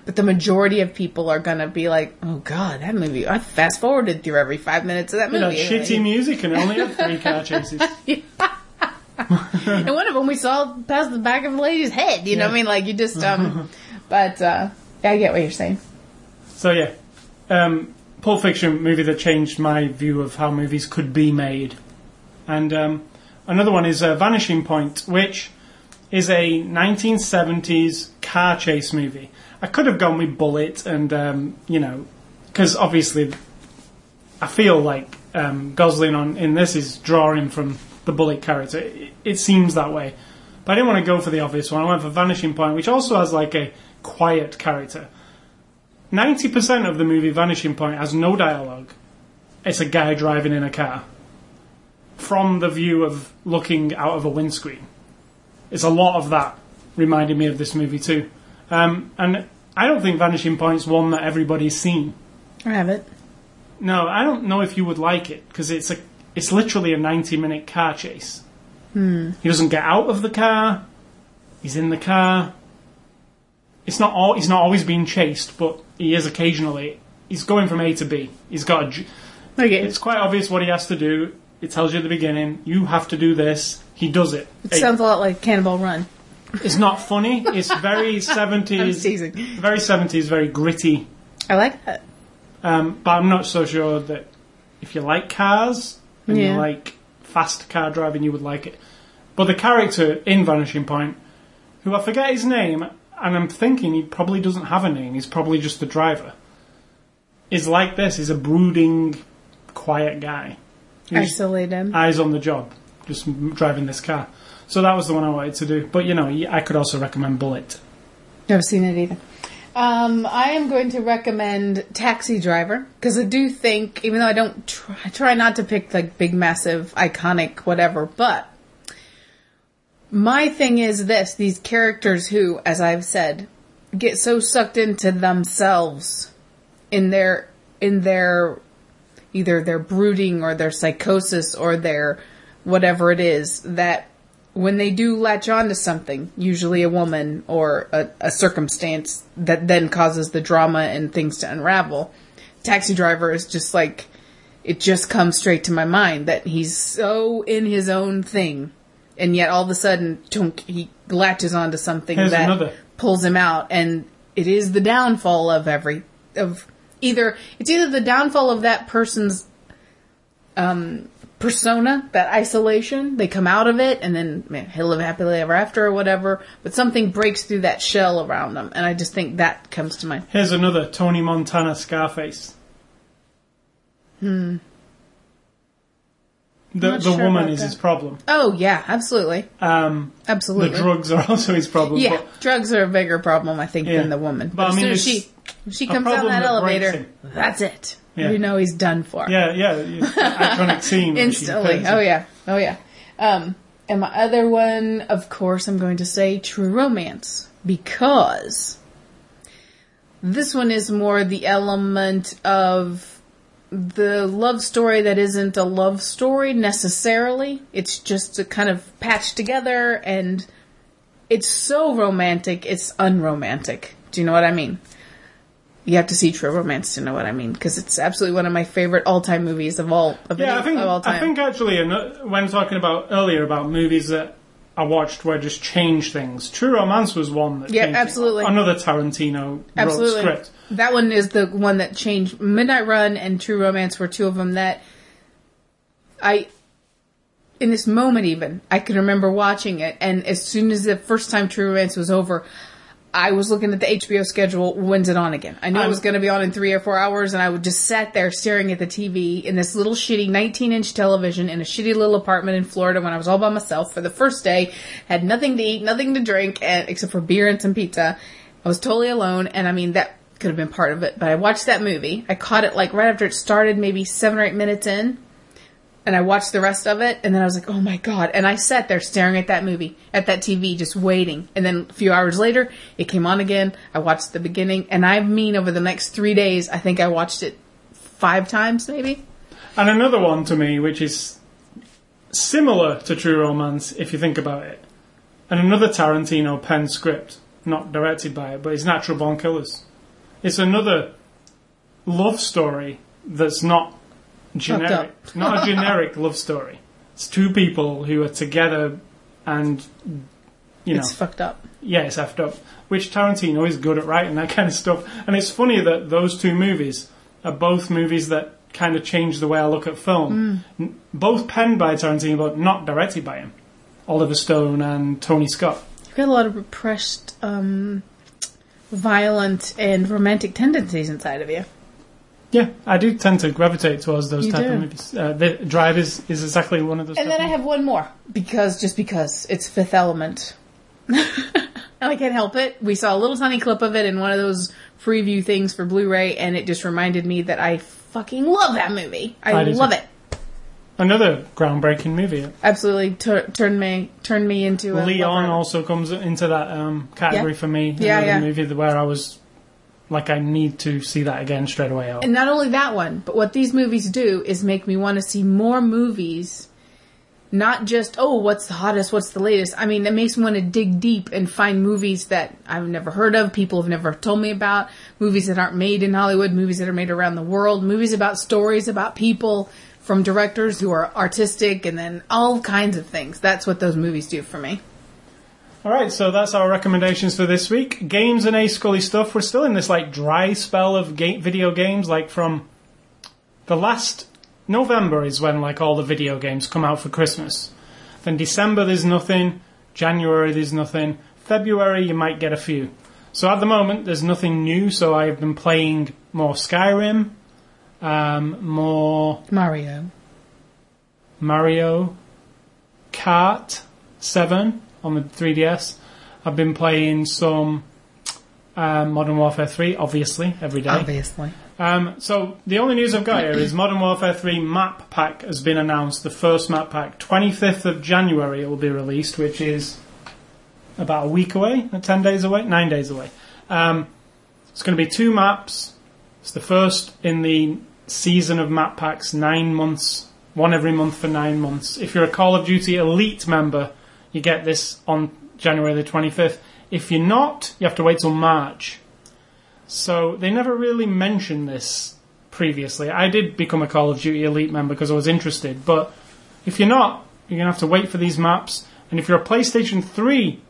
But the majority of people are going to be like, oh god, that movie, I fast forwarded through every five minutes of that You know, movie. shitty music and only have three car chases. and one of them we saw past the back of the lady's head. You know what I mean? Like you just, um, but, uh, I get what you're saying. So yeah, um, Pulp Fiction movie that changed my view of how movies could be made, and um, another one is uh, Vanishing Point, which is a 1970s car chase movie. I could have gone with Bullitt, and um, you know, because obviously, I feel like um, Gosling on in this is drawing from the Bullitt character. It, it seems that way, but I didn't want to go for the obvious one. I went for Vanishing Point, which also has like a quiet character. 90% of the movie Vanishing Point has no dialogue. It's a guy driving in a car. From the view of looking out of a windscreen. It's a lot of that reminded me of this movie too. Um, and I don't think Vanishing Point's one that everybody's seen. I have it. No, I don't know if you would like it because it's a it's literally a 90 minute car chase. He doesn't get out of the car. He's in the car. It's not all, he's not always being chased, but he is occasionally. He's going from A to B. He's got a, Okay. it's quite obvious what he has to do. It tells you at the beginning, you have to do this. He does it. it sounds a lot like Cannonball Run. It's not funny. It's very 70s, very 70s, very gritty. I like that. Um, but I'm not so sure that if you like cars and Yeah. you like fast car driving, you would like it. But the character in Vanishing Point, who I forget his name, and I'm thinking he probably doesn't have a name, he's probably just the driver, is like this. He's a brooding, quiet guy. Isolated. eyes on the job, just driving this car. So that was the one I wanted to do. But you know, I could also recommend Bullitt. Never seen it either. Um, I am going to recommend Taxi Driver because I do think, even though I don't try, I try not to pick like big, massive, iconic, whatever, but my thing is this: these characters who, as I've said, get so sucked into themselves in their in their either their brooding or their psychosis or their whatever it is that when they do latch on to something, usually a woman or a, a circumstance that then causes the drama and things to unravel, Taxi Driver is just like, it just comes straight to my mind that he's so in his own thing. And yet all of a sudden, tunk, he latches onto something Here's that another. pulls him out. And it is the downfall of every, of either, it's either the downfall of that person's um, persona, that isolation. They come out of it, and then man, he'll live happily ever after, or whatever. But something breaks through that shell around them, and I just think that comes to mind. Here's another Tony Montana Scarface. Hmm. The the sure woman is that. his problem. Oh yeah, absolutely, Um, the drugs are also his problem. yeah, but drugs are a bigger problem, I think, Yeah. than the woman. But, I as mean, soon as she she comes down that that elevator, that's it. Yeah. You know he's done for. yeah, yeah, iconic scene. instantly. Oh yeah, oh yeah. Um, and my other one, of course, I'm going to say True Romance because this one is more the element of the love story that isn't a love story necessarily. It's just a kind of patched together and it's so romantic, it's unromantic. Do you know what I mean? You have to see True Romance to know what I mean because it's absolutely one of my favorite all-time movies of all of, Yeah, any- I think all time. I think actually ano- uh, when talking about earlier about movies that I watched where just change things, True Romance was one that. Yeah, changed- absolutely. Another Tarantino wrote Absolutely. script. That one is the one that changed. Midnight Run and True Romance were two of them that I, in this moment even, I can remember watching it. And as soon as the first time True Romance was over, I was looking at the HBO schedule. When's it on again? I knew it was going to be on in three or four hours, and I would just sat there staring at the TV in this little shitty 19 inch television in a shitty little apartment in Florida when I was all by myself for the first day. Had nothing to eat, nothing to drink, and, except for beer and some pizza. I was totally alone, and I mean that could have been part of it. But I watched that movie. I caught it like right after it started, maybe seven or eight minutes in and I watched the rest of it, and then I was like, oh my god. And I sat there staring at that movie, at that TV, just waiting. And then a few hours later, it came on again. I watched the beginning, and I mean, over the next three days, I think I watched it five times, maybe. And another one to me, which is similar to True Romance if you think about it, and another Tarantino pen script, not directed by it, but it's Natural Born Killers. It's another love story that's not generic, not a generic love story. It's two people who are together, and you know, It's fucked up. yeah, it's effed up. Which Tarantino is good at writing that kind of stuff. And it's funny that those two movies are both movies that kind of change the way I look at film. N- Both penned by Tarantino, but not directed by him. Oliver Stone and Tony Scott. You've got a lot of repressed, um, violent, and romantic tendencies inside of you. Yeah, I do tend to gravitate towards those You type do. of movies. Uh, the Drive is, is exactly one of those. And type then I of have one more because just because it's Fifth Element, and I can't help it. We saw a little tiny clip of it in one of those preview things for Blu-ray, and it just reminded me that I fucking love that movie. I, I do love too. it. Another groundbreaking movie. Absolutely tur- turned me turned me into a Leon lover. also comes into that um, category Yeah. for me. Yeah, Another yeah. movie where I was like, I need to see that again straight away. And not only that one, but what these movies do is make me want to see more movies. Not just, oh, what's the hottest, what's the latest. I mean, it makes me want to dig deep and find movies that I've never heard of, people have never told me about, movies that aren't made in Hollywood, movies that are made around the world, movies about stories about people from directors who are artistic and then all kinds of things. That's what those movies do for me. All right, so that's our recommendations for this week. Games and ascully stuff. We're still in this like dry spell of ga- video games. Like from the last November is when like all the video games come out for Christmas. Then December there's nothing. January there's nothing. February you might get a few. So at the moment there's nothing new. So I've been playing more Skyrim, um, more Mario. Mario Kart 7 on the 3DS. I've been playing some um, Modern Warfare 3, obviously, every day. Obviously. Um, so the only news I've got here is Modern Warfare 3 map pack has been announced. The first map pack, 25th of January, it will be released, which is about a week away, uh, 10 days away, 9 days away. Um, it's going to be two maps. It's the first in the season of map packs, nine months, one every month for nine months. If you're a Call of Duty Elite member, you get this on January the 25th. If you're not, you have to wait till March. So they never really mentioned this previously. I did become a Call of Duty Elite member because I was interested, but if you're not, you're going to have to wait for these maps. And if you're a PlayStation 3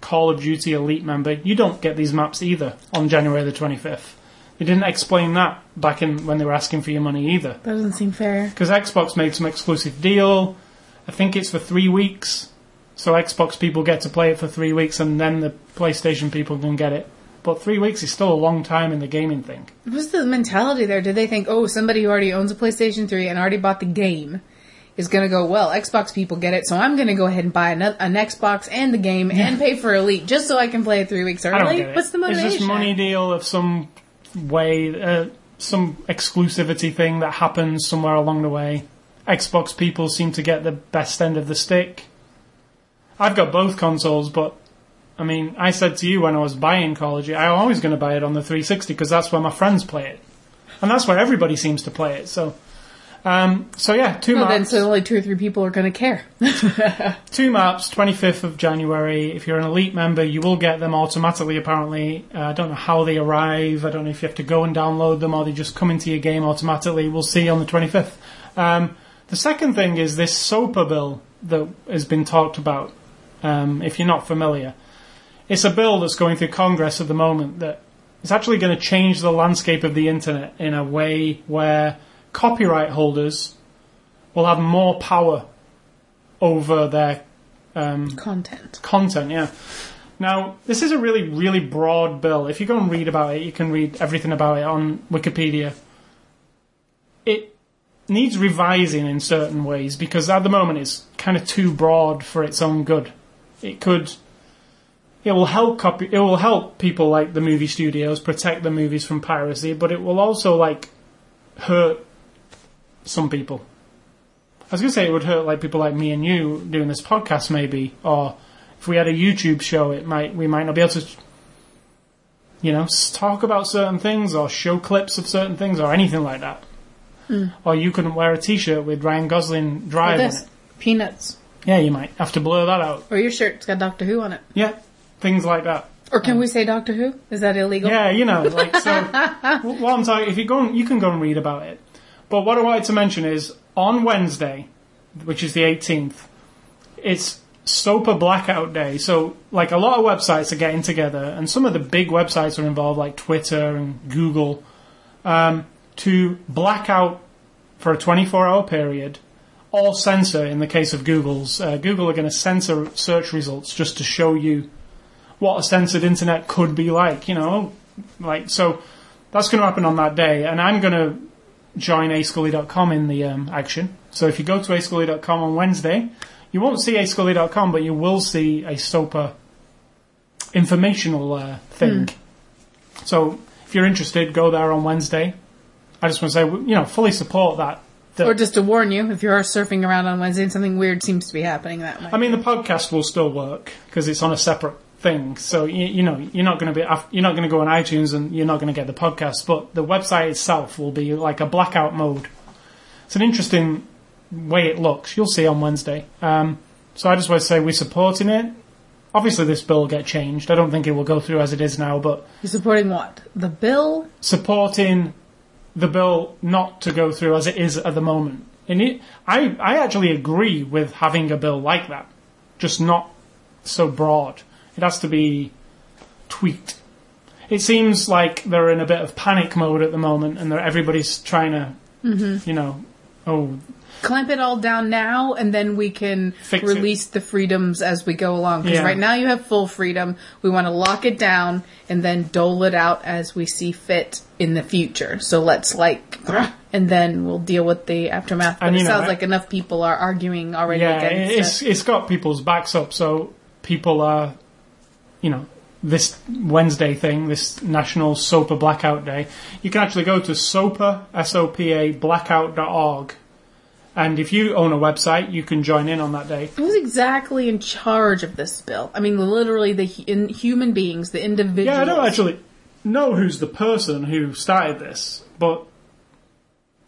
Call of Duty Elite member, you don't get these maps either on January the 25th. They didn't explain that back in when they were asking for your money either. That doesn't seem fair. Because Xbox made some exclusive deal. I think it's for three weeks. So Xbox people get to play it for three weeks and then the PlayStation people can get it. But three weeks is still a long time in the gaming thing. What's the mentality there? Did they think, oh, somebody who already owns a PlayStation 3 and already bought the game is going to go, well, Xbox people get it, so I'm going to go ahead and buy an, an Xbox and the game and pay for Elite just so I can play it three weeks don't early? What's the motivation? It's just money deal of some way, uh, some exclusivity thing that happens somewhere along the way. Xbox people seem to get the best end of the stick. I've got both consoles, but I mean, I said to you when I was buying Call of Duty, I'm always going to buy it on the 360 because that's where my friends play it, and that's where everybody seems to play it. So, um, so yeah, two Well, then, maps. so only two or three people are going to care. Two maps, 25th of January. If you're an elite member, you will get them automatically, apparently. Uh, I don't know how they arrive. I don't know if you have to go and download them or they just come into your game automatically. We'll see on the 25th. Um, the second thing is this SOPA bill that has been talked about, um, if you're not familiar. It's a bill that's going through Congress at the moment that is actually going to change the landscape of the internet in a way where copyright holders will have more power over their um, Content. content. Yeah. Now, this is a really, really broad bill. If you go and read about it, you can read everything about it on Wikipedia. It needs revising in certain ways because at the moment it's kind of too broad for its own good. It could. It will help copy. It will help people like the movie studios protect the movies from piracy, but it will also like hurt some people. I was going to say it would hurt like people like me and you doing this podcast, maybe, or if we had a YouTube show, it might we might not be able to, you know, talk about certain things or show clips of certain things or anything like that. Hmm. Or you couldn't wear a T-shirt with Ryan Gosling driving it. Peanuts. Yeah, you might have to blur that out. Or your shirt's got Doctor Who on it. Yeah, things like that. Or can we say Doctor Who? Is that illegal? Yeah, you know, like so. wh- what I'm talking, if you go, and, you can go and read about it. But what I wanted to mention is on Wednesday, which is the 18th, it's SOPA Blackout Day. So, like a lot of websites are getting together, and some of the big websites are involved, like Twitter and Google, um, to black out for a 24-hour period. Or censor, in the case of Google's, uh, Google are going to censor search results just to show you what a censored internet could be like, you know, like so. That's going to happen on that day, and I'm going to join ascully.com in the um, action. So if you go to ascully.com on Wednesday, you won't see ascully.com, but you will see a SOPA informational uh, thing. So if you're interested, go there on Wednesday. I just want to say, you know, fully support that. That Or just to warn you, if you're surfing around on Wednesday and something weird seems to be happening that way. I mean, the podcast will still work because it's on a separate thing. So you, you know, you're not going to be you're not going to go on iTunes and you're not going to get the podcast. But the website itself will be like a blackout mode. It's an interesting way it looks. You'll see on Wednesday. Um, so I just want to say we're supporting it. Obviously, this bill will get changed. I don't think it will go through as it is now, but You're supporting what? The bill? supporting the bill not to go through as it is at the moment. And it, I, I actually agree with having a bill like that, just not so broad. It has to be tweaked. It seems like they're in a bit of panic mode at the moment, and everybody's trying to, mm-hmm. you know, oh, Clamp it all down now, and then we can Fix it. release the freedoms as we go along. Because Yeah. right now you have full freedom. We want to lock it down and then dole it out as we see fit in the future. So let's like, and then we'll deal with the aftermath. But And, it know, sounds like enough people are arguing already yeah, against it's it. it's got people's backs up, so people are, you know, this Wednesday thing, this National SOPA Blackout Day. You can actually go to SOPA S O P A blackout.org, and if you own a website, you can join in on that day. Who's exactly in charge of this bill? I mean, literally the in, human beings, the individuals. Yeah, I don't actually know who's the person who started this, but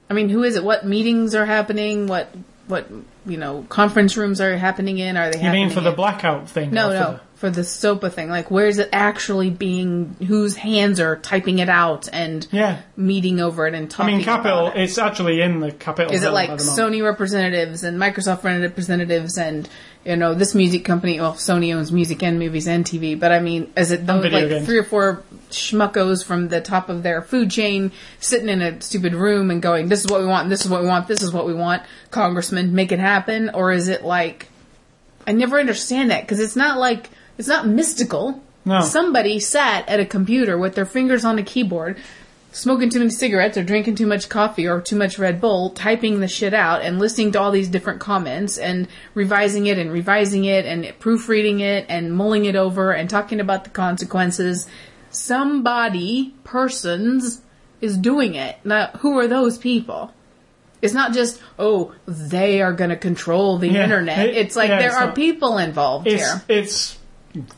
I mean, who is it? What meetings are happening? What what you know conference rooms are happening in? Are they? you mean for the blackout thing? No, no, for the SOPA thing. Like, where is it actually being? Whose hands are typing it out and Yeah. meeting over it and talking? I mean, Capitol. about it? It's actually in the Capitol. Is it like at the moment. Sony representatives and Microsoft representatives and you know this music company? Well, Sony owns music and movies and TV, but I mean, is it those like games. three or four schmuckos from the top of their food chain sitting in a stupid room and going, "This is what we want. This is what we want. This is what we want." Congressman, make it happen, or is it like? I never understand that because it's not like it's not mystical. No. Somebody sat at a computer with their fingers on a keyboard, smoking too many cigarettes or drinking too much coffee or too much Red Bull, typing the shit out and listening to all these different comments and revising it and revising it and proofreading it and mulling it over and talking about the consequences. Somebody, persons, is doing it. Now, who are those people? It's not just, oh, they are going to control the Yeah. internet. It- it's like yeah, there it's are not- people involved It's here. it's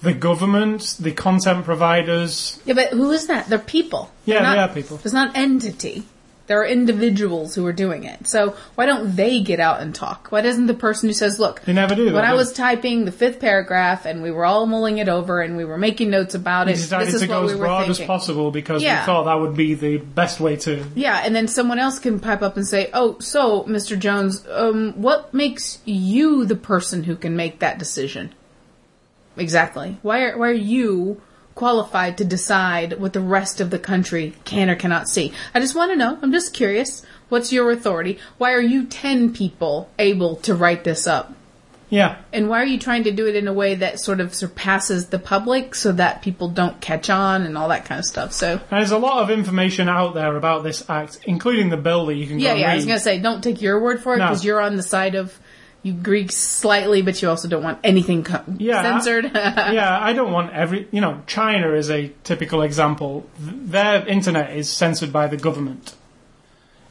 the government, the content providers. Yeah, but who is that? They're people. Yeah, They're not- they are people. It's not entity. There are individuals who are doing it. So why don't they get out and talk? Why doesn't the person who says, "Look, They never do When I do was typing the fifth paragraph and we were all mulling it over and we were making notes about We it, decided this is to what go we as broad thinking." as possible because Yeah. we thought that would be the best way to. Yeah, and then someone else can pipe up and say, "Oh, so Mr. Jones, um, what makes you the person who can make that decision?" Exactly. Why are why are you qualified to decide what the rest of the country can or cannot see? I just want to know. I'm just curious. What's your authority? Why are you ten people able to write this up? Yeah, And why are you trying to do it in a way that sort of surpasses the public so that people don't catch on and all that kind of stuff? So there's a lot of information out there about this act, including the bill that you can go Yeah, yeah. I was gonna say, don't take your word for it No. because you're on the side of you Greek slightly, but you also don't want anything co- Yeah, censored. yeah, I don't want every. You know, China is a typical example. Th- Their internet is censored by the government.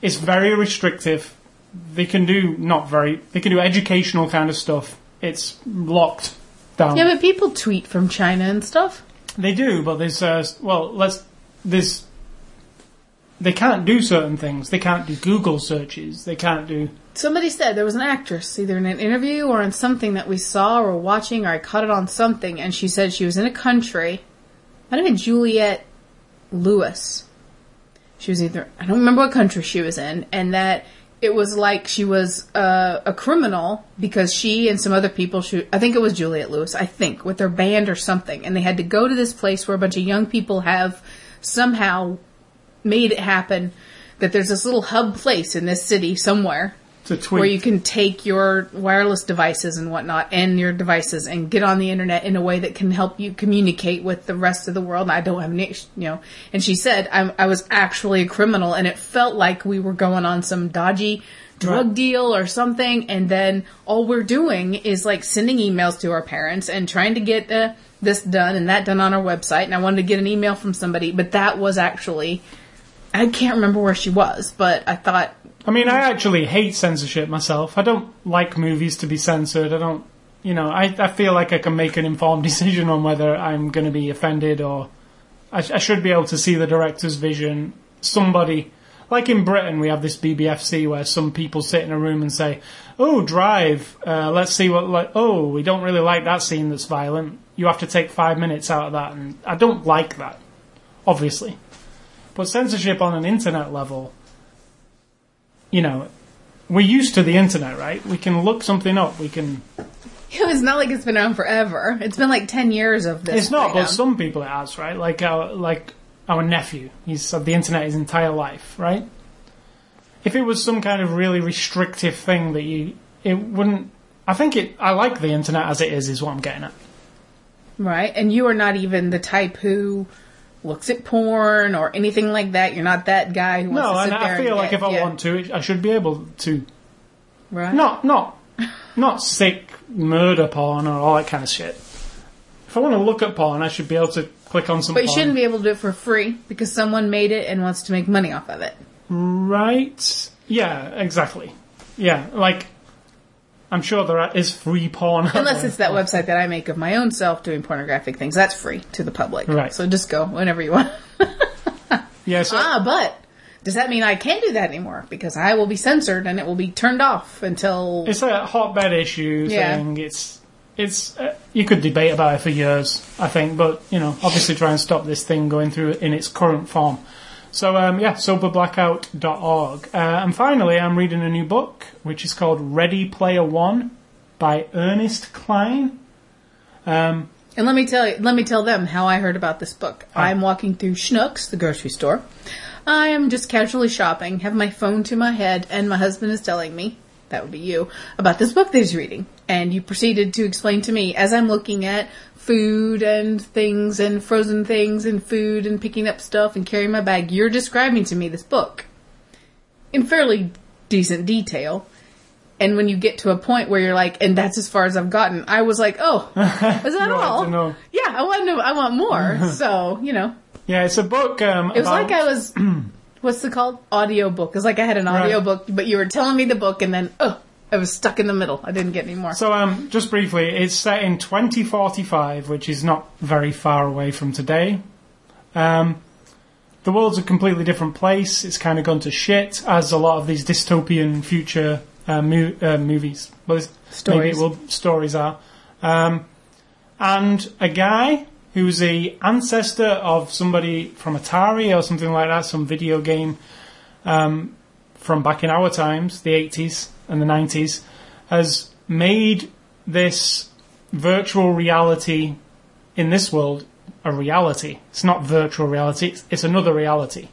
It's very restrictive. They can do not very. They can do educational kind of stuff. It's locked down. yeah, but people tweet from China and stuff. They do, but there's uh, well, let's there's they can't do certain things. They can't do Google searches. They can't do somebody said there was an actress, either in an interview or in something that we saw or watching, or I caught it on something, and she said she was in a country. Might have been Juliette Lewis. She was either I don't remember what country she was in, and that it was like she was uh, a criminal because she and some other people. She, I think it was Juliette Lewis. I think with their band or something, and they had to go to this place where a bunch of young people have somehow made it happen. That there's this little hub place in this city somewhere To tweet. where you can take your wireless devices and whatnot and your devices and get on the internet in a way that can help you communicate with the rest of the world. I don't have any, you know. And she said I'm, I was actually a criminal, and it felt like we were going on some dodgy drug Right. deal or something. And then all we're doing is like sending emails to our parents and trying to get uh, this done and that done on our website. And I wanted to get an email from somebody, but that was actually. I can't remember where she was, but I thought I mean, I actually hate censorship myself. I don't like movies to be censored. I don't, you know, I, I feel like I can make an informed decision on whether I'm going to be offended or I, I should be able to see the director's vision. Somebody, like in Britain, we have this BBFC where some people sit in a room and say, "Oh, Drive, uh, let's see what." Like, oh, we don't really like that scene that's violent. You have to take five minutes out of that, and I don't like that, obviously. But censorship on an internet level, you know, we're used to the internet, right? We can look something up. We can. It's not like it's been around forever. It's been like ten years of this. It's not, but some people it has, right? Like our like our nephew. He's had the internet his entire life, right? If it was some kind of really restrictive thing that you, it wouldn't. I think it. I like the internet as it is. Is what I'm getting at. right? And you are not even the type who looks at porn or anything like that. You're not that guy who wants No, to and sit there I feel and like get- if I yeah. want to, I should be able to. right? Not not not sick murder porn or all that kind of shit. If I want to look at porn, I should be able to click on some. but you porn. shouldn't be able to do it for free because someone made it and wants to make money off of it. Right? Yeah, exactly. Yeah, like I'm sure there is free porn. Unless it's that website that I make of my own self doing pornographic things. That's free to the public. Right. So just go whenever you want. Yeah, so ah, but does that mean I can't do that anymore? Because I will be censored and it will be turned off until it's a hotbed issue Yeah. thing. It's it's uh, you could debate about it for years, I think, but you know, obviously try and stop this thing going through in its current form. So um, yeah, sopablackout.org. Uh, and finally, I'm reading a new book which is called Ready Player One by Ernest Cline. Um, And let me tell you, let me tell them how I heard about this book. Ah. I'm walking through Schnucks, the grocery store. I am just casually shopping, have my phone to my head, and my husband is telling me, that would be you, about this book that he's reading. And you proceeded to explain to me as I'm looking at food and things and frozen things and food and picking up stuff and carrying my bag, you're describing to me this book in fairly decent detail. And when you get to a point where you're like, and that's as far as I've gotten, I was like, oh, is that all? to know. Yeah, I want to. I want more. so you know, yeah, it's a book. Um, it was about, like I was. what's it called? Audio book. It's like I had an audio Right. book, but you were telling me the book, and then oh, I was stuck in the middle. I didn't get any more. So, um, just briefly, it's set in 2045, which is not very far away from today. Um, the world's a completely different place. It's kind of gone to shit, as a lot of these dystopian future uh, mo- uh, movies, well, it's- maybe Stories. it will, stories are. Um, and a guy who's the ancestor of somebody from Atari or something like that, some video game um, from back in our times, the 80s and the 90s, has made this virtual reality in this world a reality. It's not virtual reality, it's, it's another reality.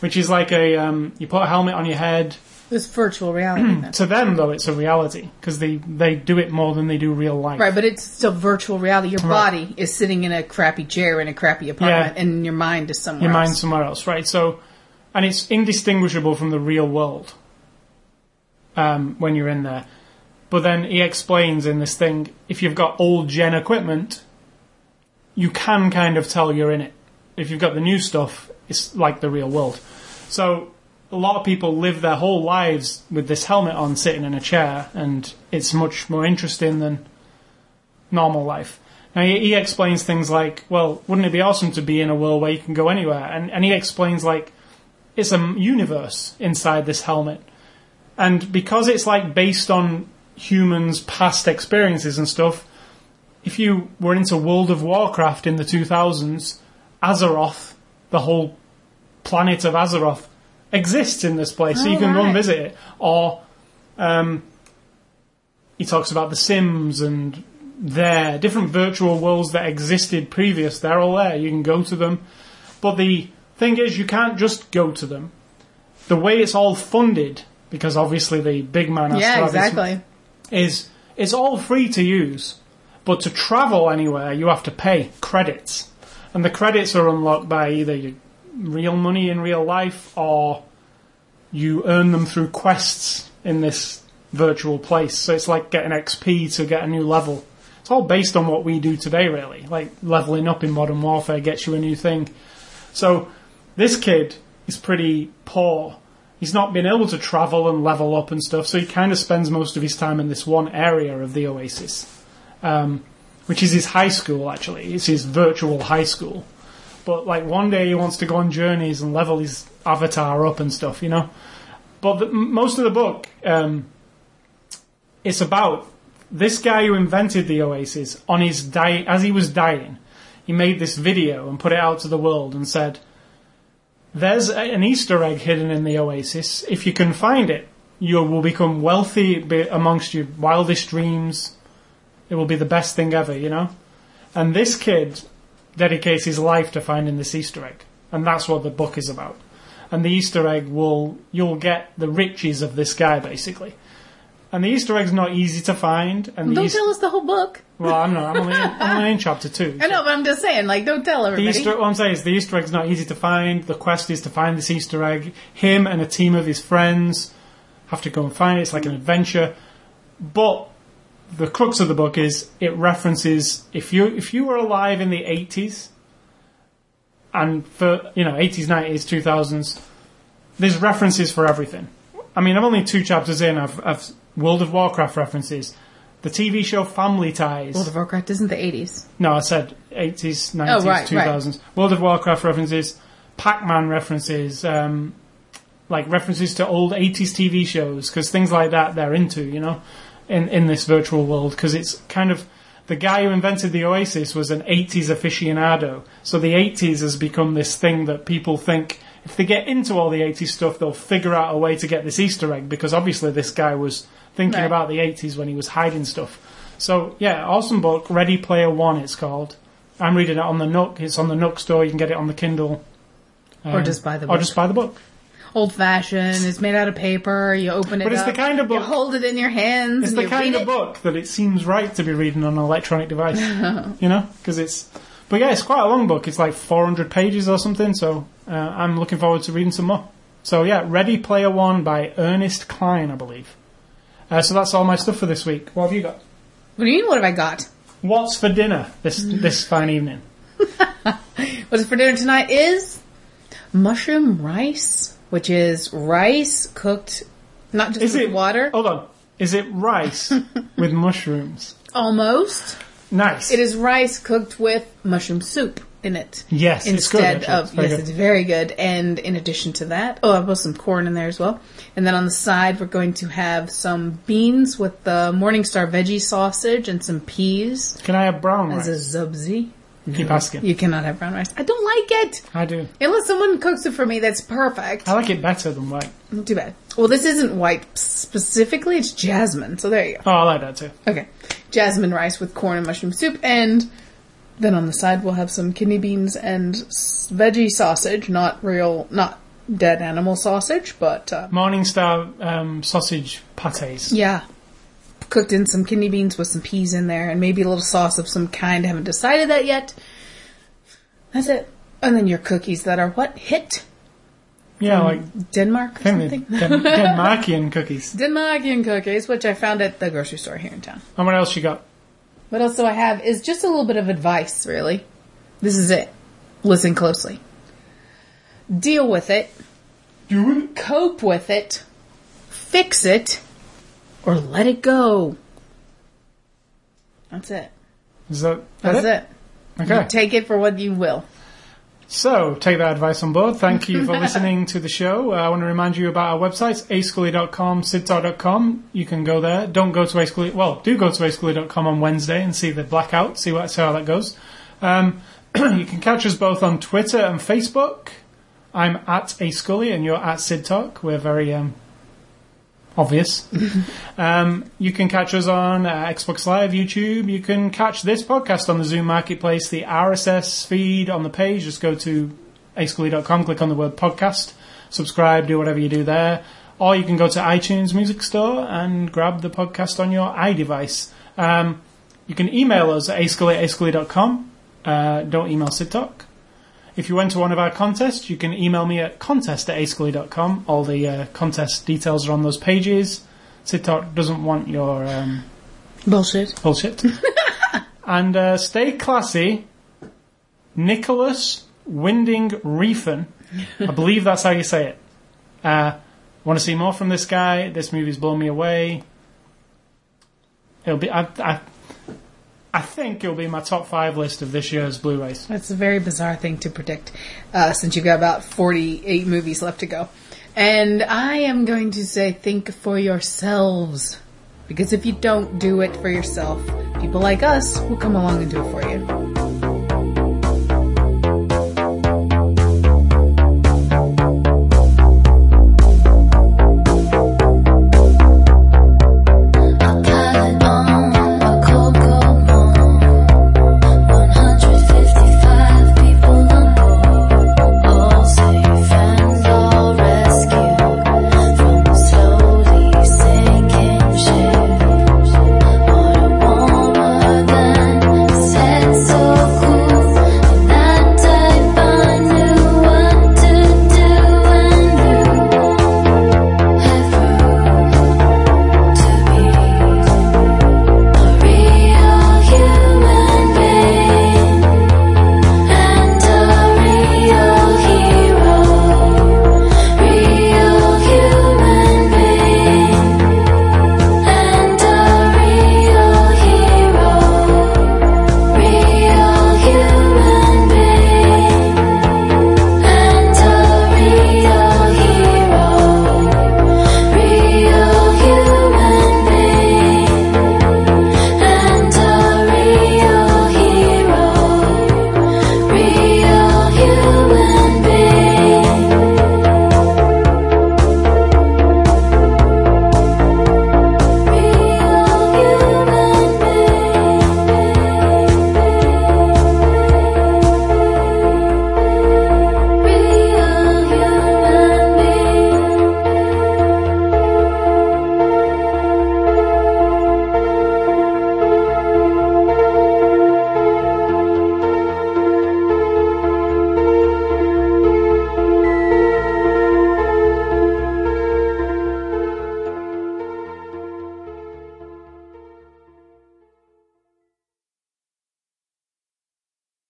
Which is like a, um, you put a helmet on your head. This virtual reality. then. To them, though, it's a reality because they, they do it more than they do real life. Right, but it's still virtual reality. Your body is sitting in a crappy chair in a crappy apartment, Yeah. and your mind is somewhere. your else. mind somewhere else, right? So, and it's indistinguishable from the real world um, when you're in there. But then he explains in this thing, if you've got old gen equipment, you can kind of tell you're in it. If you've got the new stuff, it's like the real world. So a lot of people live their whole lives with this helmet on, sitting in a chair, and it's much more interesting than normal life. Now he, he explains things like, well, wouldn't it be awesome to be in a world where you can go anywhere? And and he explains like it's a universe inside this helmet, And because it's like based on humans' past experiences and stuff, if you were into World of Warcraft in the 2000s, Azeroth, the whole planet of Azeroth, exists in this place, so you can go and visit it. Or um, he talks about The Sims and their different virtual worlds that existed previous. They're all there. You can go to them. But the thing is, you can't just go to them. The way it's all funded, because obviously the big man has to Yeah, have his exactly. is it's all free to use, but to travel anywhere you have to pay credits, and the credits are unlocked by either your real money in real life or you earn them through quests in this virtual place. So it's like getting XP to get a new level. It's all based on what we do today, really. Like leveling up in Modern Warfare gets you a new thing. So this kid is pretty poor. He's not been able to travel and level up and stuff, so he kind of spends most of his time in this one area of the Oasis, um, which is his high school. Actually, it's his virtual high school. But like one day he wants to go on journeys and level his avatar up and stuff, you know. But the, most of the book, um, it's about this guy who invented the Oasis on his die as he was dying. He made this video and put it out to the world and said, "There's a, an Easter egg hidden in the Oasis. If you can find it, you will become wealthy amongst your wildest dreams. It will be the best thing ever, you know." And this kid dedicates his life to finding this Easter egg, and that's what the book is about. And the Easter egg will you'll get the riches of this guy basically. And the Easter egg's not easy to find. And Don't Easter, tell us the whole book. well, I'm not. I'm only, in, I'm only in chapter two. I know, but I'm just saying, like, don't tell everybody. The. Easter, what I'm saying is the Easter egg's not easy to find. The quest is to find this Easter egg. Him and a team of his friends have to go and find it. It's like an adventure. But the crux of the book is it references if you if you were alive in the 80s and for you know 80s, 90s, 2000s, there's references for everything. I mean, I'm only two chapters in. I've, I've World of Warcraft references. The TV show Family Ties. World of Warcraft isn't the 80s. No, I said 80s, 90s, Oh, right, 2000s. World of Warcraft references, Pac-Man references, um, like references to old 80s TV shows, because things like that they're into, you know, in, in this virtual world, because it's kind of, the guy who invented the Oasis was an 80s aficionado. So the 80s has become this thing that people think, if they get into all the 80s stuff, they'll figure out a way to get this Easter egg, because obviously this guy was thinking Right. about the 80s when he was hiding stuff. So yeah, awesome book. Ready Player One, it's called. I'm reading it on the Nook. It's on the Nook store. You can get it on the Kindle. Or Um, just buy the Or just buy the book. Old fashioned, it's made out of paper, you open it But it's up, the kind of book you hold it in your hands, It's the kind of it. book that it seems right to be reading on an electronic device. you know, because it's. But yeah, it's quite a long book. It's like 400 pages or something. So uh, I'm looking forward to reading some more. So yeah, Ready Player One by Ernest Cline, I believe. Uh, so that's all my stuff for this week. What have you got? What do you mean, what have I got? What's for dinner this this fine evening? What's for dinner tonight is mushroom rice, which is rice cooked not just Is with it water, Hold on. Is it rice with mushrooms? almost. Nice. It is rice cooked with mushroom soup in it. Yes, it's good, Instead actually. It's yes, good. it's very good. And in addition to that, oh, I put some corn in there as well. And then on the side, we're going to have some beans with the Morningstar veggie sausage and some peas Can I have brown as rice? a zubzi. Keep asking. You cannot have brown rice. I don't like it I do. unless someone cooks it for me. That's perfect. I like it better than white. Not too bad. Well, this isn't white specifically. It's jasmine. So there you go. Oh, I like that too. Okay. Jasmine rice with corn and mushroom soup. And then on the side, we'll have some kidney beans and veggie sausage. Not real, not dead animal sausage, but uh, Morningstar um, sausage pates. yeah. Cooked in some kidney beans with some peas in there and maybe a little sauce of some kind. haven't decided that yet. That's it. And then your cookies that are what? Hit? Yeah, like Denmark or something? Den- Denmarkian cookies. Denmarkian cookies, which I found at the grocery store here in town. And what else you got? What else do I have is just a little bit of advice, really. This is it. Listen closely. Deal with it, Do it. cope with it, fix it, or let it go. That's it. Is that, That's that it. Okay. You take it for what you will. So, take that advice on board. Thank you for listening to the show. Uh, I want to remind you about our websites, ascully.com, sidtalk.com. You can go there. Don't go to ascully, well, do go to ascully.com on Wednesday and see the blackout, see, what, see how that goes. Um, you can catch us both on Twitter and Facebook. I'm at ascully and you're at sidtalk. We're very um, obvious. um, you can catch us on uh, Xbox Live, YouTube. You can catch this podcast on the Zune Marketplace, the RSS feed on the page. Just go to ascully.com, click on the word podcast, subscribe, do whatever you do there. Or you can go to iTunes Music Store and grab the podcast on your iDevice. Um, you can email us at ascully at ascully.com. Uh, don't email SidTalk. If you went to one of our contests, you can email me at contest at ascully.com. All the uh, contest details are on those pages. SidTalk doesn't want your um, Bullshit. bullshit. and uh, stay classy. Nicholas Winding Reefen. I believe that's how you say it. Uh, want to see more from this guy? This movie's blown me away. It'll be. I, I, I think it'll be my top five list of this year's Blu-rays. That's a very bizarre thing to predict, uh, since you've got about 48 movies left to go. And I am going to say, think for yourselves. Because if you don't do it for yourself, people like us will come along and do it for you.